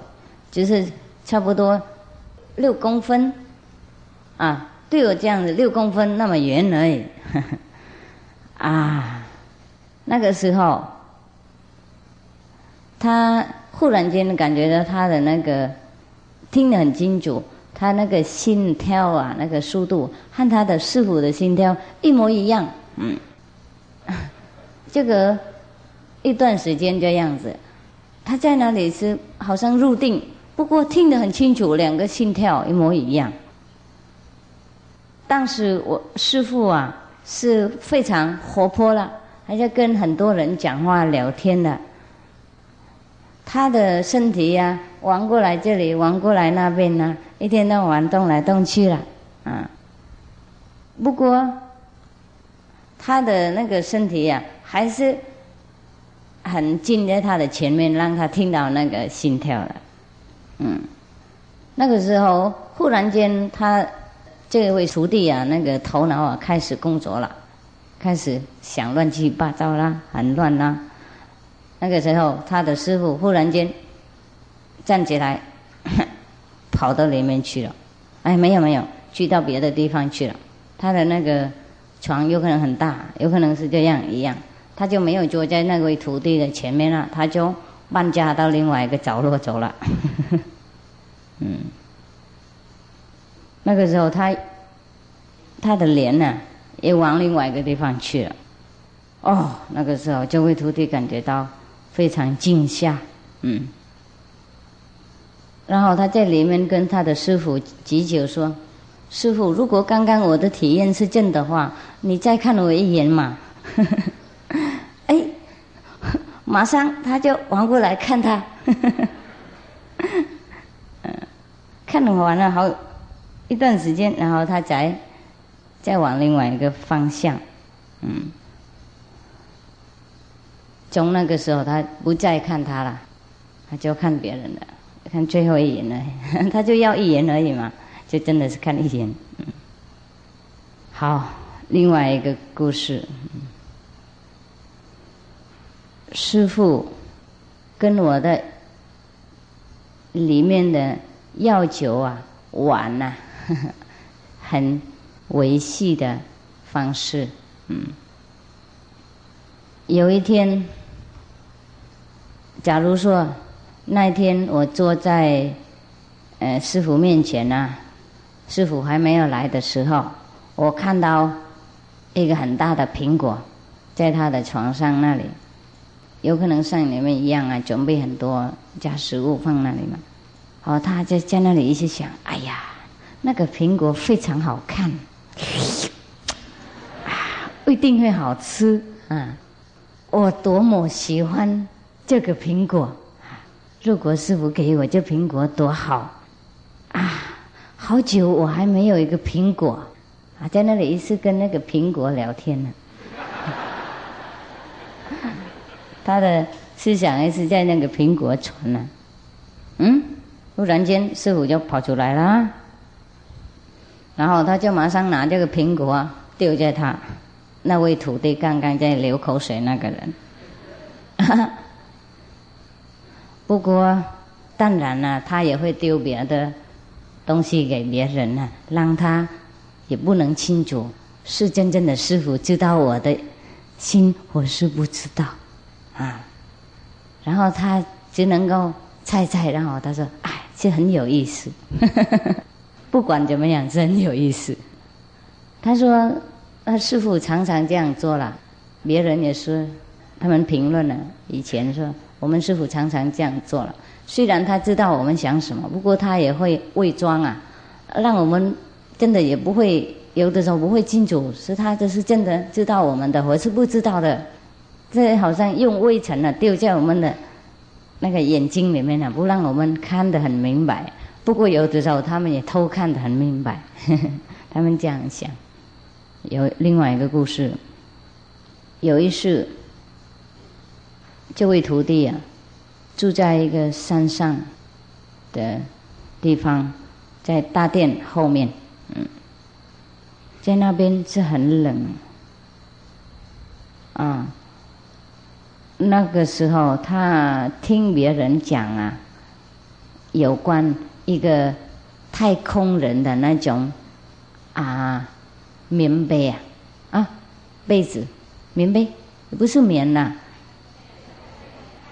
S4: 就是差不多六公分，啊，对我这样子六公分那么圆而已，啊，那个时候，他忽然间感觉到他的那个听得很清楚，他那个心跳啊，那个速度和他的师傅的心跳一模一样，嗯，这个。一段时间这样子，他在那里是好像入定，不过听得很清楚，两个心跳一模一样。当时我师父啊是非常活泼了，还在跟很多人讲话聊天的。他的身体呀，玩过来这里，玩过来那边呢，一天到晚动来动去了，啊。不过他的那个身体呀，还是。很近在他的前面，让他听到那个心跳了。嗯，那个时候忽然间，他这位徒弟啊，那个头脑啊开始工作了，开始想乱七八糟啦，很乱啦。那个时候，他的师傅忽然间站起来，跑到里面去了。哎，没有没有，去到别的地方去了。他的那个床有可能很大，有可能是这样一样。他就没有坐在那位徒弟的前面了，他就搬家到另外一个角落走了。嗯，那个时候他他的脸呢也往另外一个地方去了。哦，那个时候这位徒弟感觉到非常惊吓，嗯。然后他在里面跟他的师傅急求说：“师傅，如果刚刚我的体验是真的话，你再看我一眼嘛。”哎，马上他就往过来看他，嗯，看我玩了好一段时间，然后他才再往另外一个方向，嗯，从那个时候他不再看他了，他就看别人了，看最后一眼了，他就要一眼而已嘛，就真的是看一眼，嗯，好，另外一个故事。师傅跟我的里面的要求啊，玩呐，很维系的方式，嗯。有一天，假如说那天我坐在呃师傅面前呢，师傅还没有来的时候，我看到一个很大的苹果在他的床上那里。有可能像你们一样啊，准备很多加食物放那里嘛。哦，他就在那里一直想，哎呀，那个苹果非常好看，啊，不一定会好吃啊。我多么喜欢这个苹果，如果师傅给我这苹果多好啊！好久我还没有一个苹果啊，在那里一直跟那个苹果聊天呢。他的思想还是在那个苹果船呢，嗯，忽然间师傅就跑出来了，然后他就马上拿这个苹果丢在他那位徒弟刚刚在流口水那个人，不过当然了，他也会丢别的东西给别人呢，让他也不能清楚是真正的师傅知道我的心，我是不知道。啊，然后他只能够猜猜，然后他说：“哎，这很有意思，不管怎么样，是很有意思。”他说：“那师傅常常这样做了，别人也是，他们评论了。以前说我们师傅常常这样做了，虽然他知道我们想什么，不过他也会伪装啊，让我们真的也不会有的时候不会清楚，是他这是真的知道我们的，我是不知道的。这好像用微尘呢丢在我们的那个眼睛里面呢，不让我们看得很明白。不过有的时候他们也偷看得很明白，他们这样想。有另外一个故事，有一次，这位徒弟啊，住在一个山上的地方，在大殿后面，嗯，在那边是很冷，啊，那个时候他听别人讲啊，有关一个太空人的那种啊。棉被啊，啊，被子，棉被不是棉呐，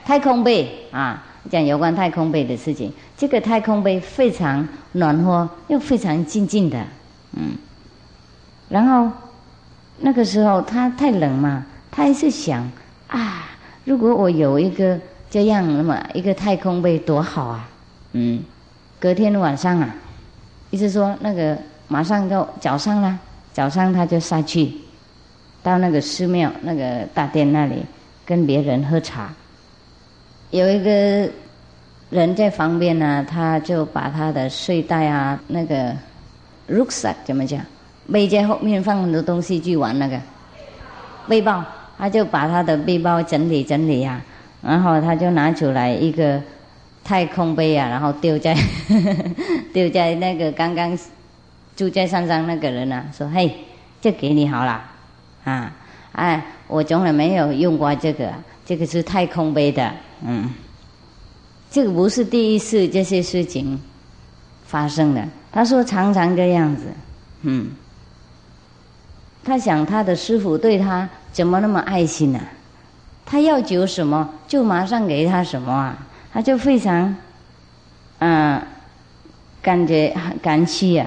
S4: 太空被啊，讲有关太空被的事情。这个太空被非常暖和，又非常静静的，嗯。然后那个时候他太冷嘛，他还是想啊，如果我有一个这样那么一个太空被多好啊，嗯。隔天晚上啊，意思说那个马上就早上了。早上他就下去，到那个寺庙那个大殿那里跟别人喝茶。有一个人在旁边呢，他就把他的睡袋啊，那个 rucksack 怎么讲，背在后面放很多东西去玩那个背包，他就把他的背包整理整理呀，然后他就拿出来一个太空杯啊，然后丢在 丢在那个刚刚。住在山上那个人啊，说：“嘿，这给你好了，啊，哎，我从来没有用过这个，这个是太空杯的，嗯，这个不是第一次这些事情发生的。他说常常这样子，嗯，他想他的师傅对他怎么那么爱心呢？他要求什么就马上给他什么啊，他就非常，嗯，感觉感激啊。”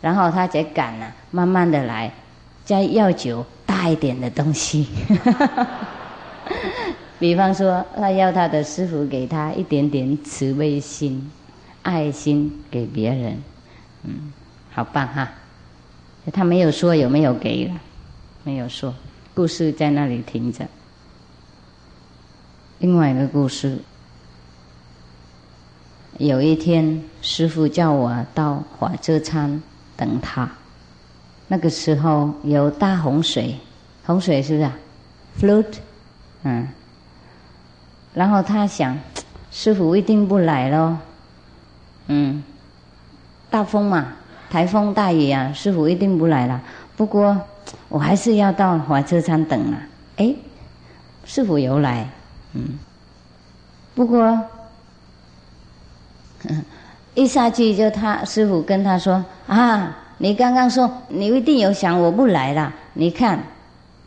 S4: 然后他才敢呢，慢慢的来，再要求大一点的东西。比方说，他要他的师傅给他一点点慈悲心、爱心给别人，嗯，好棒哈！他没有说有没有给了，没有说，故事在那里停着。另外一个故事，有一天师傅叫我到火车站。等他，那个时候有大洪水，洪水是不是？flood，嗯。然后他想，师傅一定不来喽，嗯。大风嘛，台风大雨啊，师傅一定不来了。不过我还是要到火车站等啊。哎，师傅有来，嗯。不过，一下去就他师傅跟他说啊，你刚刚说你一定有想我不来了，你看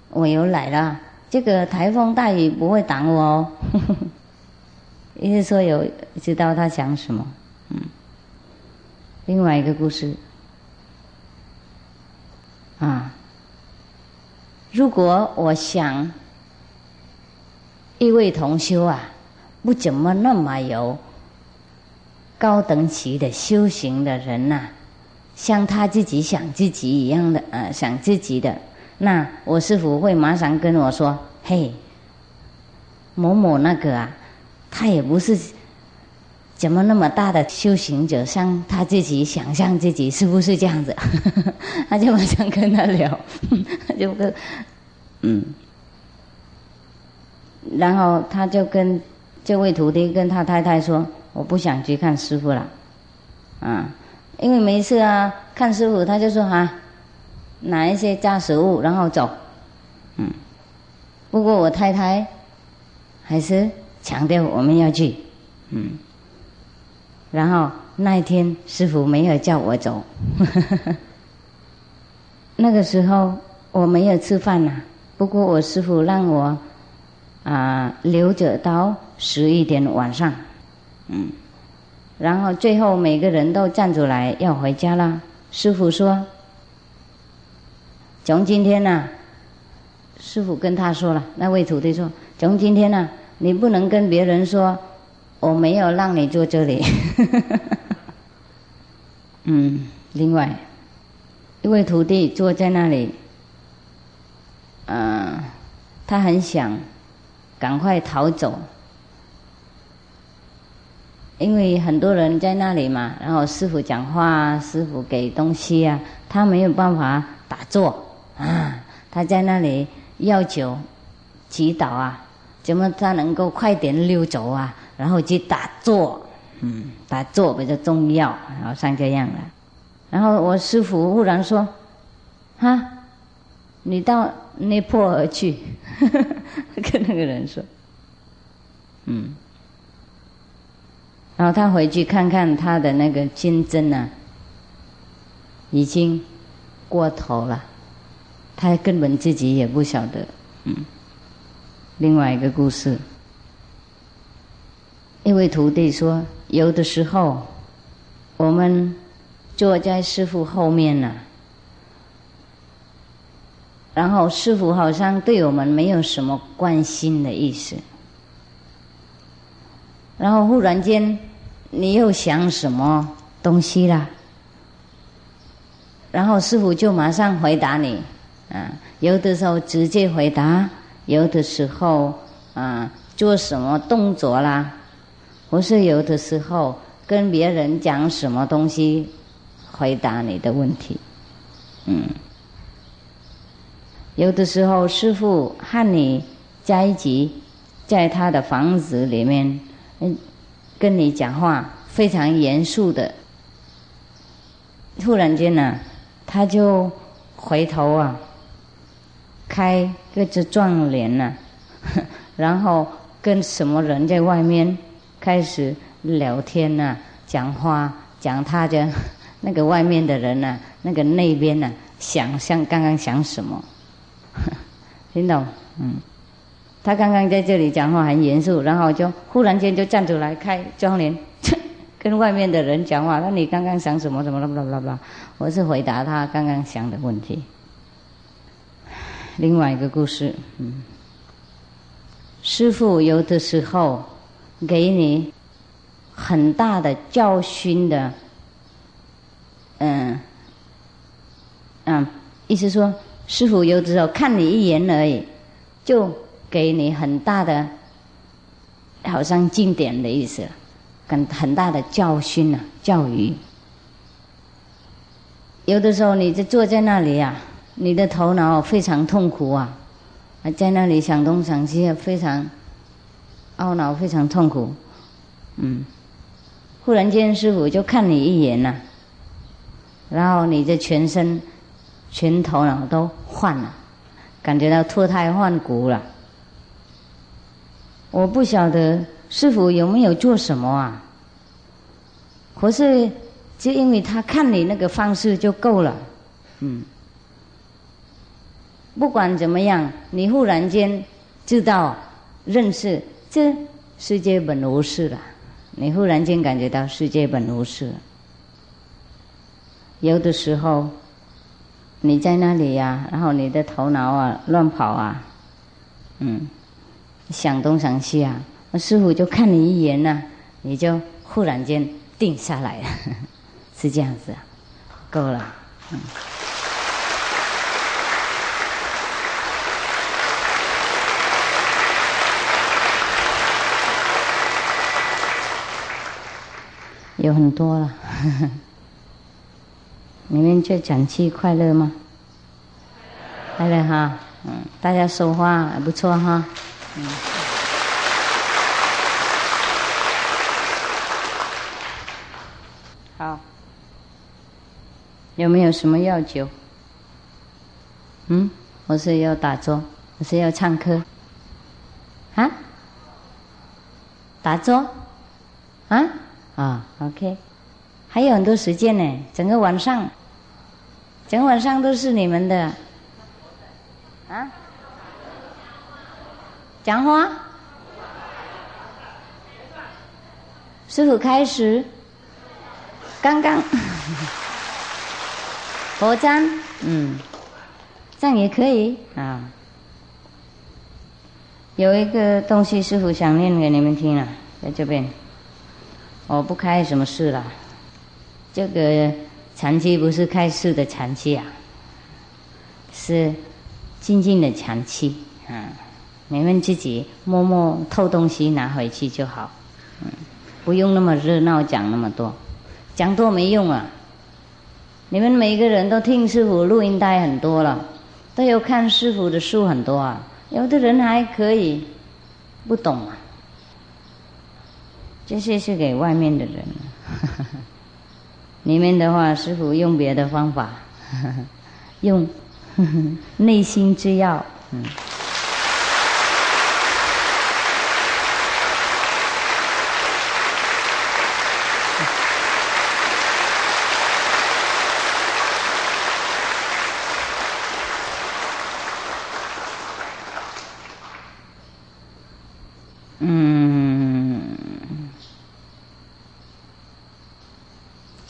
S4: 我有来了，这个台风大雨不会挡我哦。意思说有知道他想什么，嗯。另外一个故事啊，如果我想一位同修啊，不怎么那么有。高等级的修行的人呐，像他自己想自己一样的，呃，想自己的，那我师傅会马上跟我说：“嘿，某某那个啊，他也不是怎么那么大的修行者，像他自己想象自己是不是这样子？” 他就马上跟他聊，他就跟嗯，然后他就跟这位徒弟跟他太太说。我不想去看师傅了，啊，因为没事啊，看师傅他就说啊，拿一些炸食物然后走，嗯，不过我太太还是强调我们要去，嗯，然后那一天师傅没有叫我走，那个时候我没有吃饭呐，不过我师傅让我啊留着到十一点晚上。嗯，然后最后每个人都站出来要回家了。师傅说：“从今天呢，师傅跟他说了，那位徒弟说，从今天呢，你不能跟别人说我没有让你坐这里。”嗯，另外一位徒弟坐在那里，嗯，他很想赶快逃走，因为很多人在那里嘛，然后师傅讲话，师傅给东西啊，他没有办法打坐啊，他在那里要求祈祷啊，怎么他能够快点溜走啊？然后去打坐，嗯，打坐比较重要，然后像这样了。然后我师傅忽然说：“哈，你到尼泊尔去。”跟那个人说：“嗯。”然后他回去看看他的那个金针呢，已经过头了，他根本自己也不晓得。嗯，另外一个故事。一位徒弟说：“有的时候，我们坐在师傅后面呢，然后师傅好像对我们没有什么关心的意思。然后忽然间，你又想什么东西啦？然后师傅就马上回答你，啊，有的时候直接回答，有的时候啊，做什么动作啦？”不是有的时候跟别人讲什么东西，回答你的问题，嗯，有的时候师傅和你在一起，在他的房子里面，嗯，跟你讲话非常严肃的，突然间呢，他就回头啊，开个这撞脸呢，然后跟什么人在外面。开始聊天呐，讲话讲他的 那个外面的人呐，那个那边呐，想像刚刚想什么，听懂？嗯，他刚刚在这里讲话很严肃，然后就忽然间就站出来开窗帘，跟外面的人讲话。那你刚刚想什么？怎么了？啦啦啦！我是回答他刚刚想的问题。另外一个故事，嗯，师傅有的时候。给你很大的教训的，嗯，嗯，意思说，师傅有的时候看你一眼而已，就给你很大的，好像经典的意思，很很大的教训啊，教育。有的时候，你就坐在那里呀，你的头脑非常痛苦啊，在那里想东想西，非常。懊恼非常痛苦，嗯，忽然间师傅就看你一眼呐，然后你的全身、全头脑都换了，感觉到脱胎换骨了。我不晓得师傅有没有做什么啊？可是就因为他看你那个方式就够了，嗯，不管怎么样，你忽然间知道认识。这世界本无事了，你忽然间感觉到世界本无事。有的时候，你在那里呀，然后你的头脑啊乱跑啊，嗯，想东想西啊，那师傅就看你一眼呢，你就忽然间定下来了，是这样子，够了，嗯。有很多了，你们就讲气快乐吗？快乐哈，嗯，大家说话还不错哈，嗯。好，有没有什么要求？嗯，我是要打坐，我是要唱歌，啊？打坐，啊？啊，OK，还有很多时间呢，整个晚上，整晚上都是你们的，啊，讲话，师傅开始，刚刚，佛章，嗯，这样也可以。啊，有一个东西师傅想念给你们听了，在这边。我不开什么事了，这个禅期不是开示的禅期啊，是静静的禅期啊。你们自己默默偷东西拿回去就好，嗯，不用那么热闹讲那么多，讲多没用啊。你们每个人都听师傅录音带很多了，都有看师傅的书很多啊。有的人还可以不懂啊，这些是给外面的人。里面的话，师傅用别的方法，用 内心之药，嗯。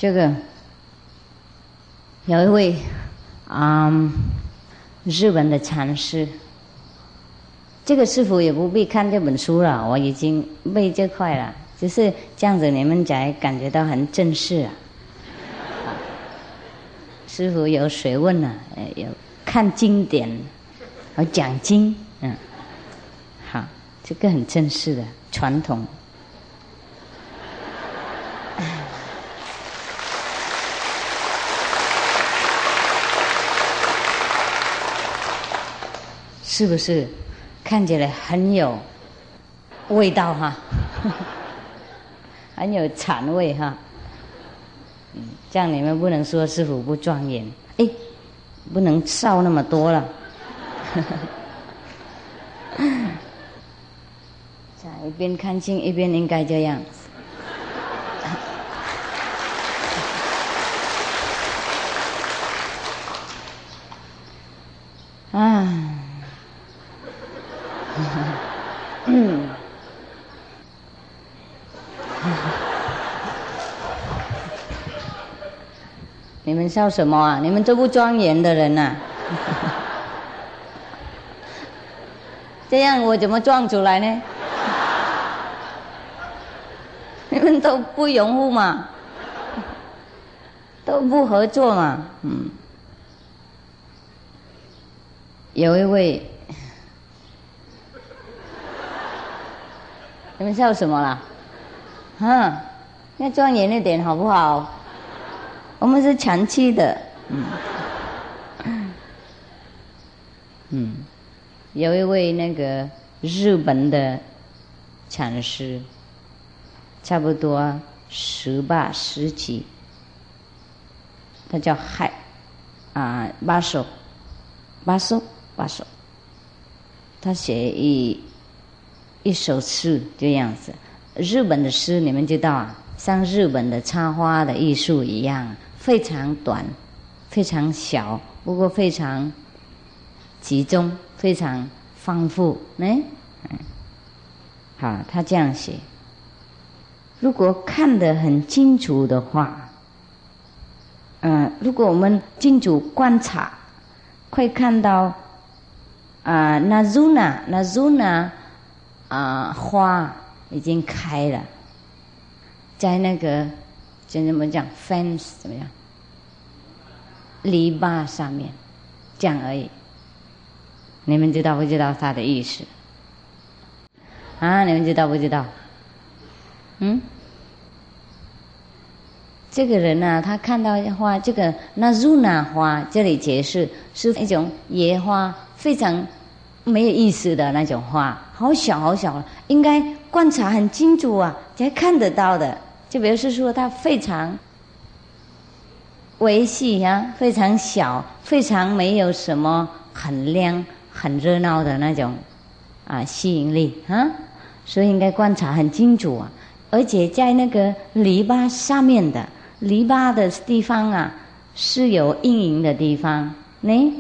S4: 这个有一位啊，日本的禅师，这个师傅也不必看这本书了，我已经背这块了，只是这样子你们才感觉到很正式啊。师傅有学问啊，有看经典，有讲经，嗯，好，这个很正式的传统。是不是看起来很有味道哈？很有禅味哈。嗯，这样你们不能说师傅不庄严，哎，不能烧那么多了。在一边看清一边应该这样。笑什么啊？你们这不庄严的人呐！这样我怎么撞出来呢？你们都不拥护嘛，都不合作嘛，嗯。有一位。你们笑什么啦？嗯，要庄严一点好不好？我们是长期的，嗯，嗯，有一位那个日本的禅师，差不多十八十几，他叫海啊巴手，巴手巴手，他写一。一首诗这样子，日本的诗你们知道啊，像日本的插花的艺术一样，非常短，非常小，不过非常集中，非常丰富。哎，好，他这样写。如果看得很清楚的话，嗯，如果我们清楚观察，会看到啊，Nazuna，Nazuna。啊，花已经开了，在那个就怎么讲，fence 怎么样？篱笆上面，这样而已。你们知道不知道他的意思？啊，你们知道不知道？嗯，这个人呢，他看到花，这个那露娜花，这里解释是一种野花，非常。没有意思的那种花，好小好小，应该观察很清楚啊，才看得到的。就比如说，它非常微细呀，非常小，非常没有什么很亮、很热闹的那种啊吸引力啊，所以应该观察很清楚啊。而且在那个篱笆上面的篱笆的地方啊，是有阴影的地方呢，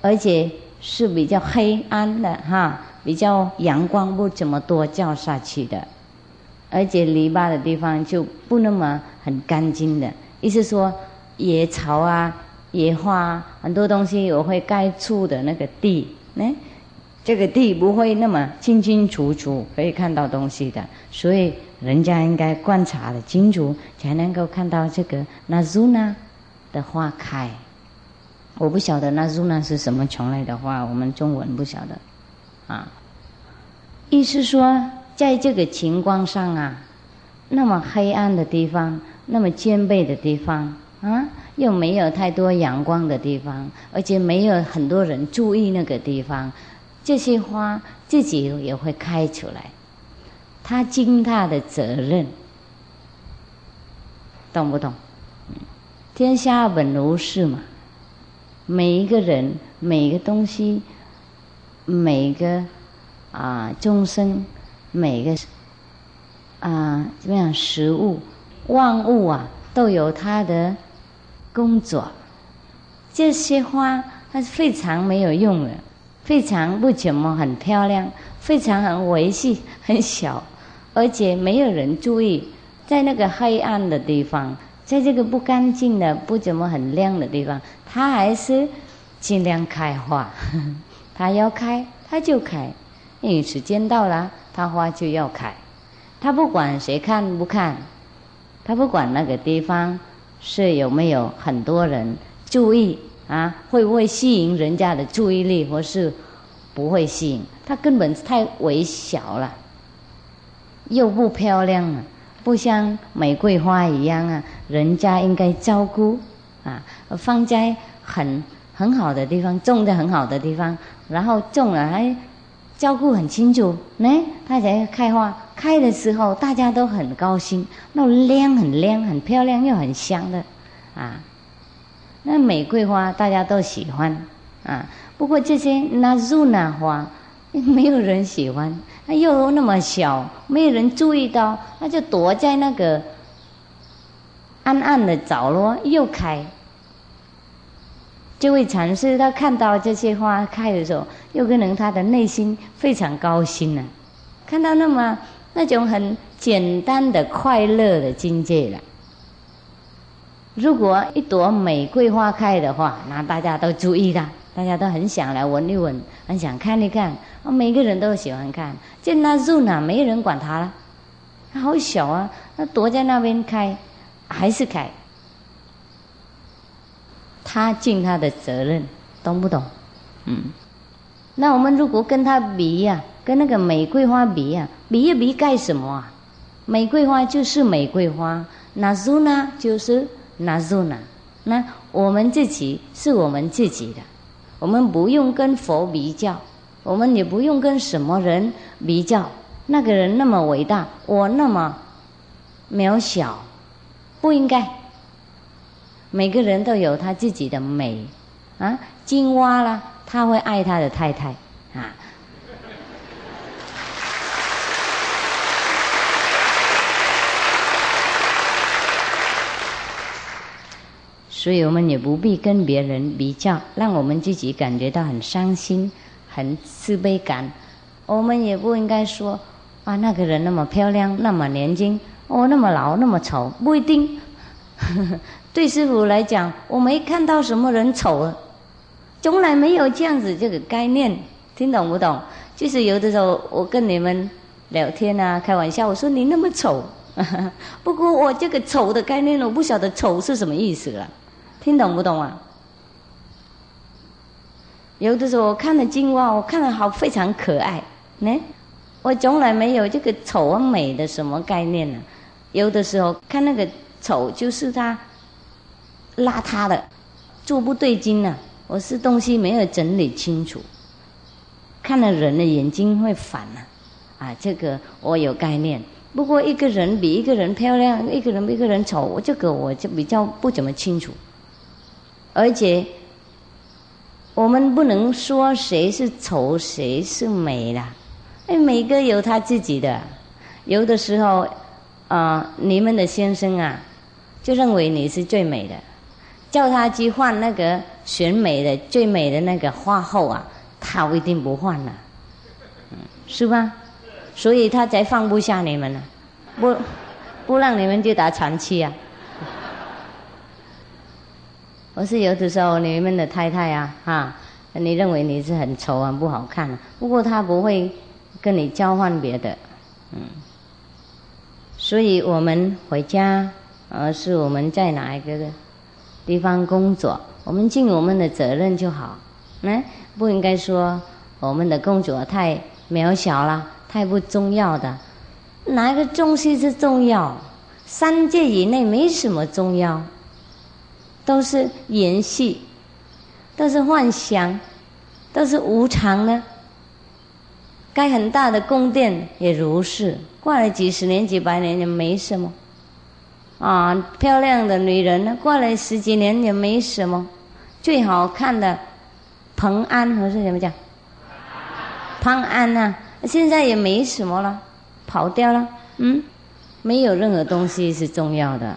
S4: 而且。是比较黑暗的哈，比较阳光不怎么多照下去的，而且篱笆的地方就不那么很干净的。意思说野草啊、野花很多东西我会盖住的那个地，呢，这个地不会那么清清楚楚可以看到东西的，所以人家应该观察的清楚，才能够看到这个那祖那的花开。我不晓得那祖那是什么虫类的花，我们中文不晓得啊。意思说，在这个情况上啊，那么黑暗的地方，那么尖背的地方啊，又没有太多阳光的地方，而且没有很多人注意那个地方。这些花自己也会开出来，他尽他的责任，懂不懂？天下本如是嘛，每一个人、每一个东西、每个啊众生、每个啊怎么样食物、万物啊，都有它的工作。这些花它是非常没有用的。非常不怎么很漂亮，非常很维系很小，而且没有人注意，在那个黑暗的地方，在这个不干净的、不怎么很亮的地方，它还是尽量开花。它要开，它就开，因为时间到了，它花就要开。它不管谁看不看，它不管那个地方是有没有很多人注意。啊，会不会吸引人家的注意力，或是不会吸引？它根本太微小了，又不漂亮了，不像玫瑰花一样啊。人家应该照顾啊，放在很很好的地方，种在很好的地方，然后种了还照顾很清楚，呢，它才开花。开的时候大家都很高兴，那亮很亮，很漂亮又很香的啊。那玫瑰花大家都喜欢啊，不过这些那入那花没有人喜欢，它又那么小，没有人注意到，它就躲在那个暗暗的角落又开。这位禅师他看到这些花开的时候，有可能他的内心非常高兴呢，看到那么那种很简单的快乐的境界了。如果一朵玫瑰花开的话，那大家都注意了，大家都很想来闻一闻，很想看一看。啊，每个人都喜欢看。见那树呢，没人管它了，它好小啊，它躲在那边开，还是开。他尽他的责任，懂不懂？嗯。那我们如果跟他比呀，跟那个玫瑰花比呀，比一比干什么啊？玫瑰花就是玫瑰花，那苏呢就是。那苏呢？那我们自己是我们自己的，我们不用跟佛比较，我们也不用跟什么人比较。那个人那么伟大，我那么渺小，不应该。每个人都有他自己的美啊，金蛙啦，他会爱他的太太啊。所以我们也不必跟别人比较，让我们自己感觉到很伤心、很自卑感。我们也不应该说啊，那个人那么漂亮，那么年轻，哦，那么老，那么丑，不一定。对师傅来讲，我没看到什么人丑，从来没有这样子这个概念，听懂不懂？就是有的时候我跟你们聊天啊，开玩笑，我说你那么丑，不过我这个丑的概念，我不晓得丑是什么意思了。听懂不懂啊？有的时候我看了青蛙，我看了好非常可爱，呢，我从来没有这个丑和美的什么概念呢。有的时候看那个丑，就是他邋遢的，做不对劲呢。我是东西没有整理清楚，看了人的眼睛会反呢。啊，这个我有概念。不过一个人比一个人漂亮，一个人比一个人丑，我这个我就比较不怎么清楚。而且，我们不能说谁是丑，谁是美啦。哎，每个有他自己的。有的时候，啊，你们的先生啊，就认为你是最美的，叫他去换那个选美的最美的那个花后啊，他一定不换了，嗯，是吧？所以他才放不下你们呢，不，不让你们去打长期啊。我是有的时候你们的太太啊，哈，你认为你是很丑很不好看，啊不过他不会跟你交换别的，嗯。所以我们回家，而是我们在哪一个地方工作，我们尽我们的责任就好，嗯，不应该说我们的工作太渺小了，太不重要的。哪一个东西是重要？三界以内没什么重要，都是演戏，都是幻想，都是无常呢。盖很大的宫殿也如是，挂了几十年、几百年也没什么。啊，漂亮的女人呢，过了十几年也没什么。最好看的彭安还是怎么讲？潘安呐，现在也没什么了，跑掉了。嗯，没有任何东西是重要的。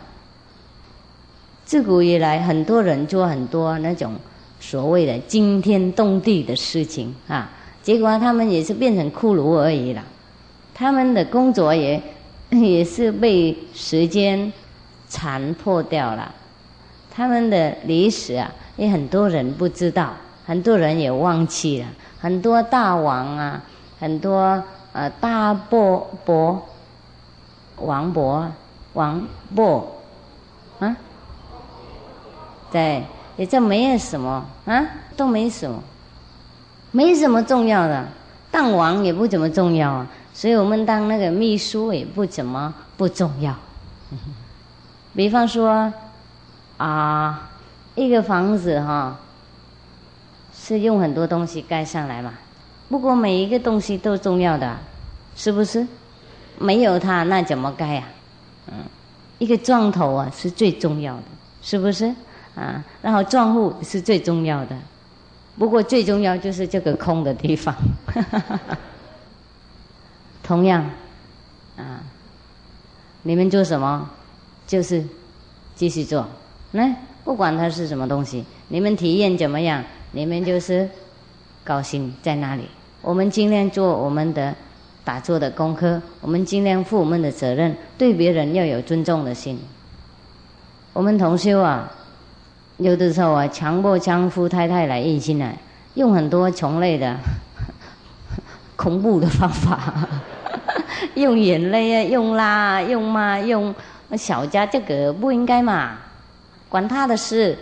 S4: 自古以来，很多人做很多那种所谓的惊天动地的事情啊。结果他们也是变成骷髅而已了，他们的工作也也是被时间残破掉了，他们的历史啊，也很多人不知道，很多人也忘记了，很多大王啊，很多呃大伯伯、王伯、王伯啊，对，也就没有什么啊，都没什么。没什么重要的，当王也不怎么重要啊，所以我们当那个秘书也不怎么不重要。比方说，啊，一个房子哈，是用很多东西盖上来嘛，不过每一个东西都重要的，是不是？没有它那怎么盖呀？嗯，一个撞头啊是最重要的，是不是？啊，然后撞户是最重要的。不过最重要就是这个空的地方，同样，啊，你们做什么，就是继续做，来，不管它是什么东西，你们体验怎么样，你们就是高兴在那里。我们尽量做我们的打坐的功课，我们尽量负我们的责任，对别人要有尊重的心。我们同修啊。有的时候啊，强迫强夫太太来印心来，用很多穷类的 恐怖的方法，用眼泪啊，用拉，用骂，用那小家这个不应该嘛，管他的事，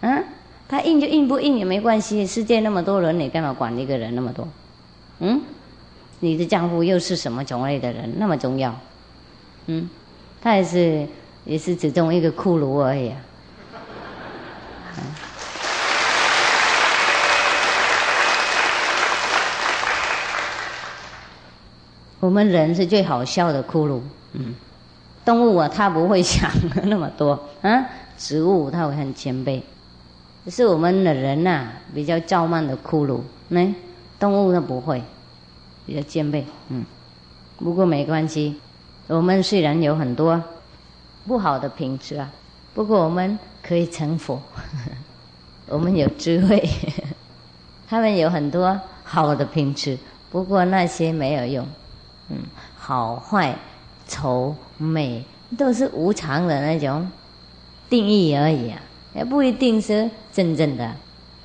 S4: 嗯，他硬就硬，不硬也没关系。世界那么多人，你干嘛管一个人那么多？嗯，你的丈夫又是什么种类的人，那么重要？嗯，他也是也是只中一个骷髅而已。我们人是最好笑的骷髅，嗯，动物啊，它不会想那么多，啊，植物它会很谦卑，是我们的人呐比较傲慢的骷髅，呢，动物它不会，比较谦卑，嗯，不过没关系，我们虽然有很多不好的品质啊，不过我们可以成佛，我们有智慧，他们有很多好的品质，不过那些没有用。嗯，好坏、丑美都是无常的那种定义而已啊，也不一定是真正的。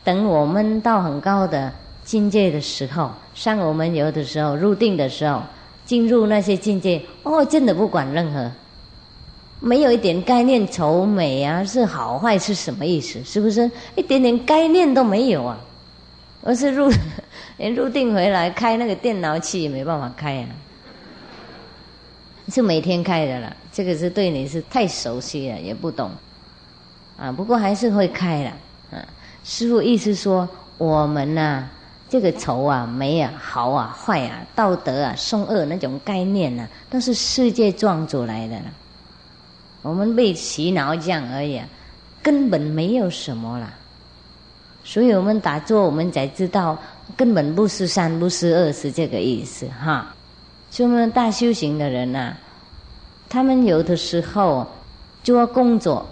S4: 等我们到很高的境界的时候，像我们有的时候入定的时候，进入那些境界，哦，真的不管任何，没有一点概念，丑美啊是好坏是什么意思？是不是一点点概念都没有啊？而是入 连入定回来开那个电脑器也没办法开啊。是每天开的了，这个是对你是太熟悉了，也不懂，啊，不过还是会开了，啊，师傅意思说，我们呐，这个丑啊、美啊、好啊、坏啊、道德啊、凶恶那种概念呢，都是世界撞出来的了，我们被洗脑这样而已，根本没有什么啦，所以我们打坐，我们才知道，根本不是善，不是恶，是这个意思哈。就我们大修行的人呐，他们有的时候做工作，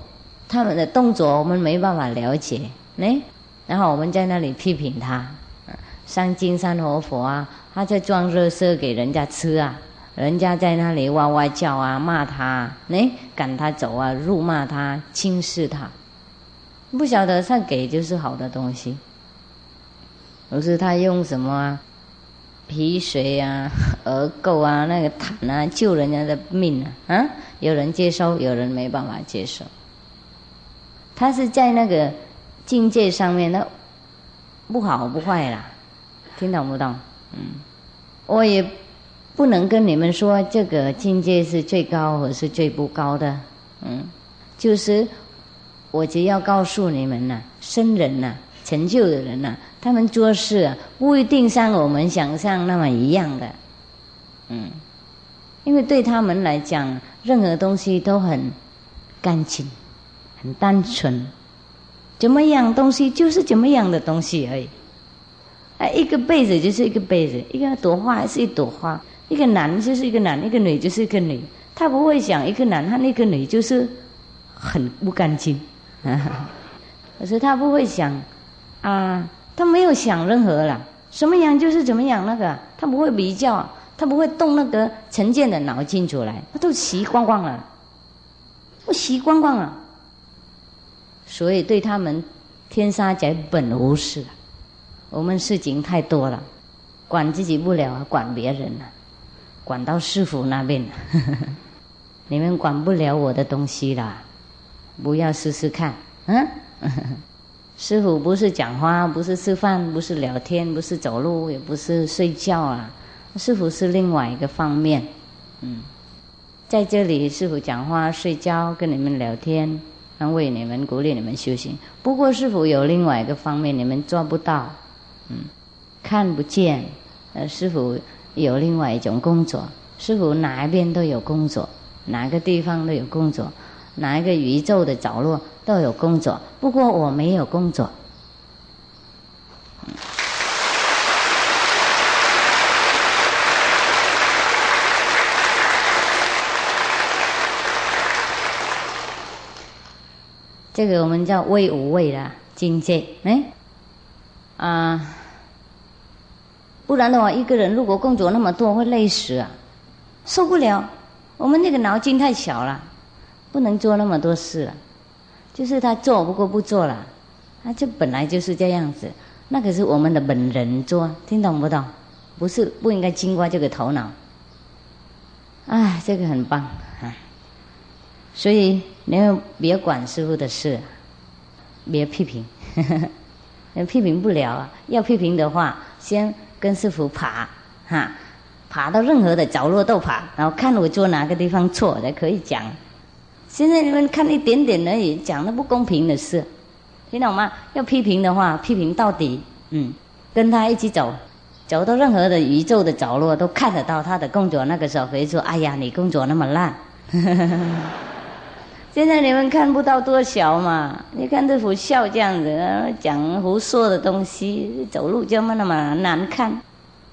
S4: 他们的动作我们没办法了解，呢，然后我们在那里批评他，上金山活佛啊，他在装热色给人家吃啊，人家在那里哇哇叫啊，骂他，呢，赶他走啊，辱骂他，轻视他，不晓得他给就是好的东西，不是他用什么啊皮水啊、鹅垢啊、那个痰啊救人家的命啊，啊，有人接受，有人没办法接受。他是在那个境界上面，那不好不坏啦，听懂不懂？嗯，我也不能跟你们说这个境界是最高或是最不高的，嗯，就是我只要告诉你们呐，生人呐，成就的人呐，他们做事，不一定像我们想象那么一样的，嗯，因为对他们来讲，任何东西都很干净。很单纯，怎么样东西就是怎么样的东西而已。哎，一个被子就是一个被子，一个朵花是一朵花，一个男就是一个男，一个女就是一个女。他不会想一个男和一个女就是很不干净，可是他不会想啊，他没有想任何了，什么样就是怎么样那个，他不会比较，他不会动那个成见的脑筋出来，他都习惯惯了，我习惯惯了。所以对他们，天杀者本无事，我们事情太多了，管自己不了啊，管别人了，管到师傅那边了，你们管不了我的东西啦，不要试试看，嗯，师傅不是讲话，不是吃饭，不是聊天，不是走路，也不是睡觉啊，师傅是另外一个方面，嗯，在这里师傅讲话、睡觉、跟你们聊天。安慰你们，鼓励你们修行。不过，师傅有另外一个方面你们做不到？嗯，看不见。呃，师傅有另外一种工作，师傅哪一边都有工作，哪个地方都有工作，哪一个宇宙的角落都有工作。不过，我没有工作。这个我们叫畏无畏的境界，哎，啊，不然的话，一个人如果工作那么多，会累死啊，受不了。我们那个脑筋太小了，不能做那么多事了。就是他做，不过不做了，他就本来就是这样子。那可是我们的本人做，听懂不懂？不是不应该经过这个头脑。哎，这个很棒啊，所以。你们别管师傅的事，别批评，呵呵呵批评不了啊。要批评的话，先跟师傅爬，哈，爬到任何的角落都爬，然后看我做哪个地方错才可以讲。现在你们看一点点而已，讲的不公平的事，听懂吗？要批评的话，批评到底，嗯，跟他一起走，走到任何的宇宙的角落都看得到他的工作。那个时候会说：“哎呀，你工作那么烂。” 现在你们看不到多小嘛？你看这副笑这样子，讲胡说的东西，走路这么那么难看，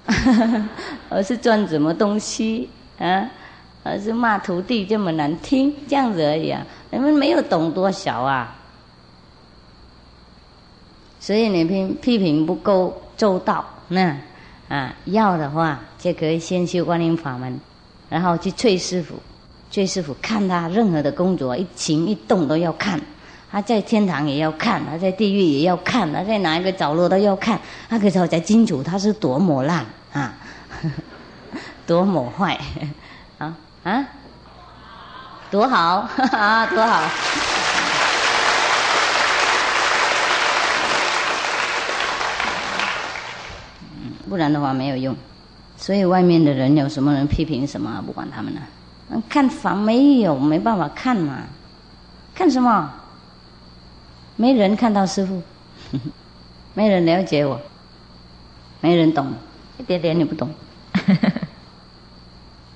S4: 我是赚什么东西啊？而是骂徒弟这么难听，这样子而已啊！你们没有懂多少啊，所以你批批评不够周到。那啊，要的话就可以先修观音法门，然后去催师傅。崔师傅看他任何的工作一情一动都要看，他在天堂也要看，他在地狱也要看，他在哪一个角落都要看，那个时候才清楚他是多么烂啊，多么坏啊，多好 啊多好，不然的话没有用，所以外面的人有什么人批评什么，不管他们了。看房没有，没办法看嘛。看什么？没人看到师傅，没人了解我，没人懂，一点点也不懂。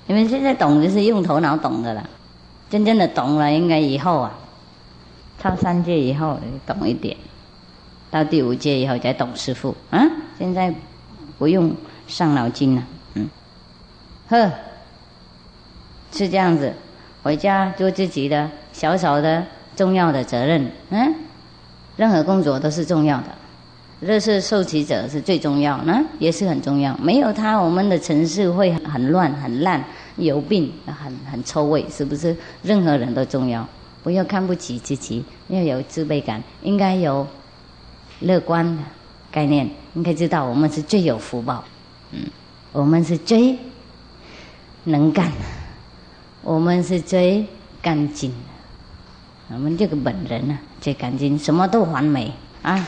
S4: 你们现在懂就是用头脑懂的了，真正的懂了，应该以后啊，超三界以后懂一点，到第五界以后才懂师傅。啊，现在不用伤脑筋了，嗯，呵。是这样子，回家做自己的小小的重要的责任，嗯，任何工作都是重要的，热是受持者是最重要，呢，也是很重要。没有他，我们的城市会很乱、很烂，有病、很很臭味，是不是？任何人都重要，不要看不起自己，要有自卑感，应该有乐观的概念，应该知道我们是最有福报，嗯，我们是最能干，我们是最干净的，我们这个本人呢、最干净，什么都完美啊。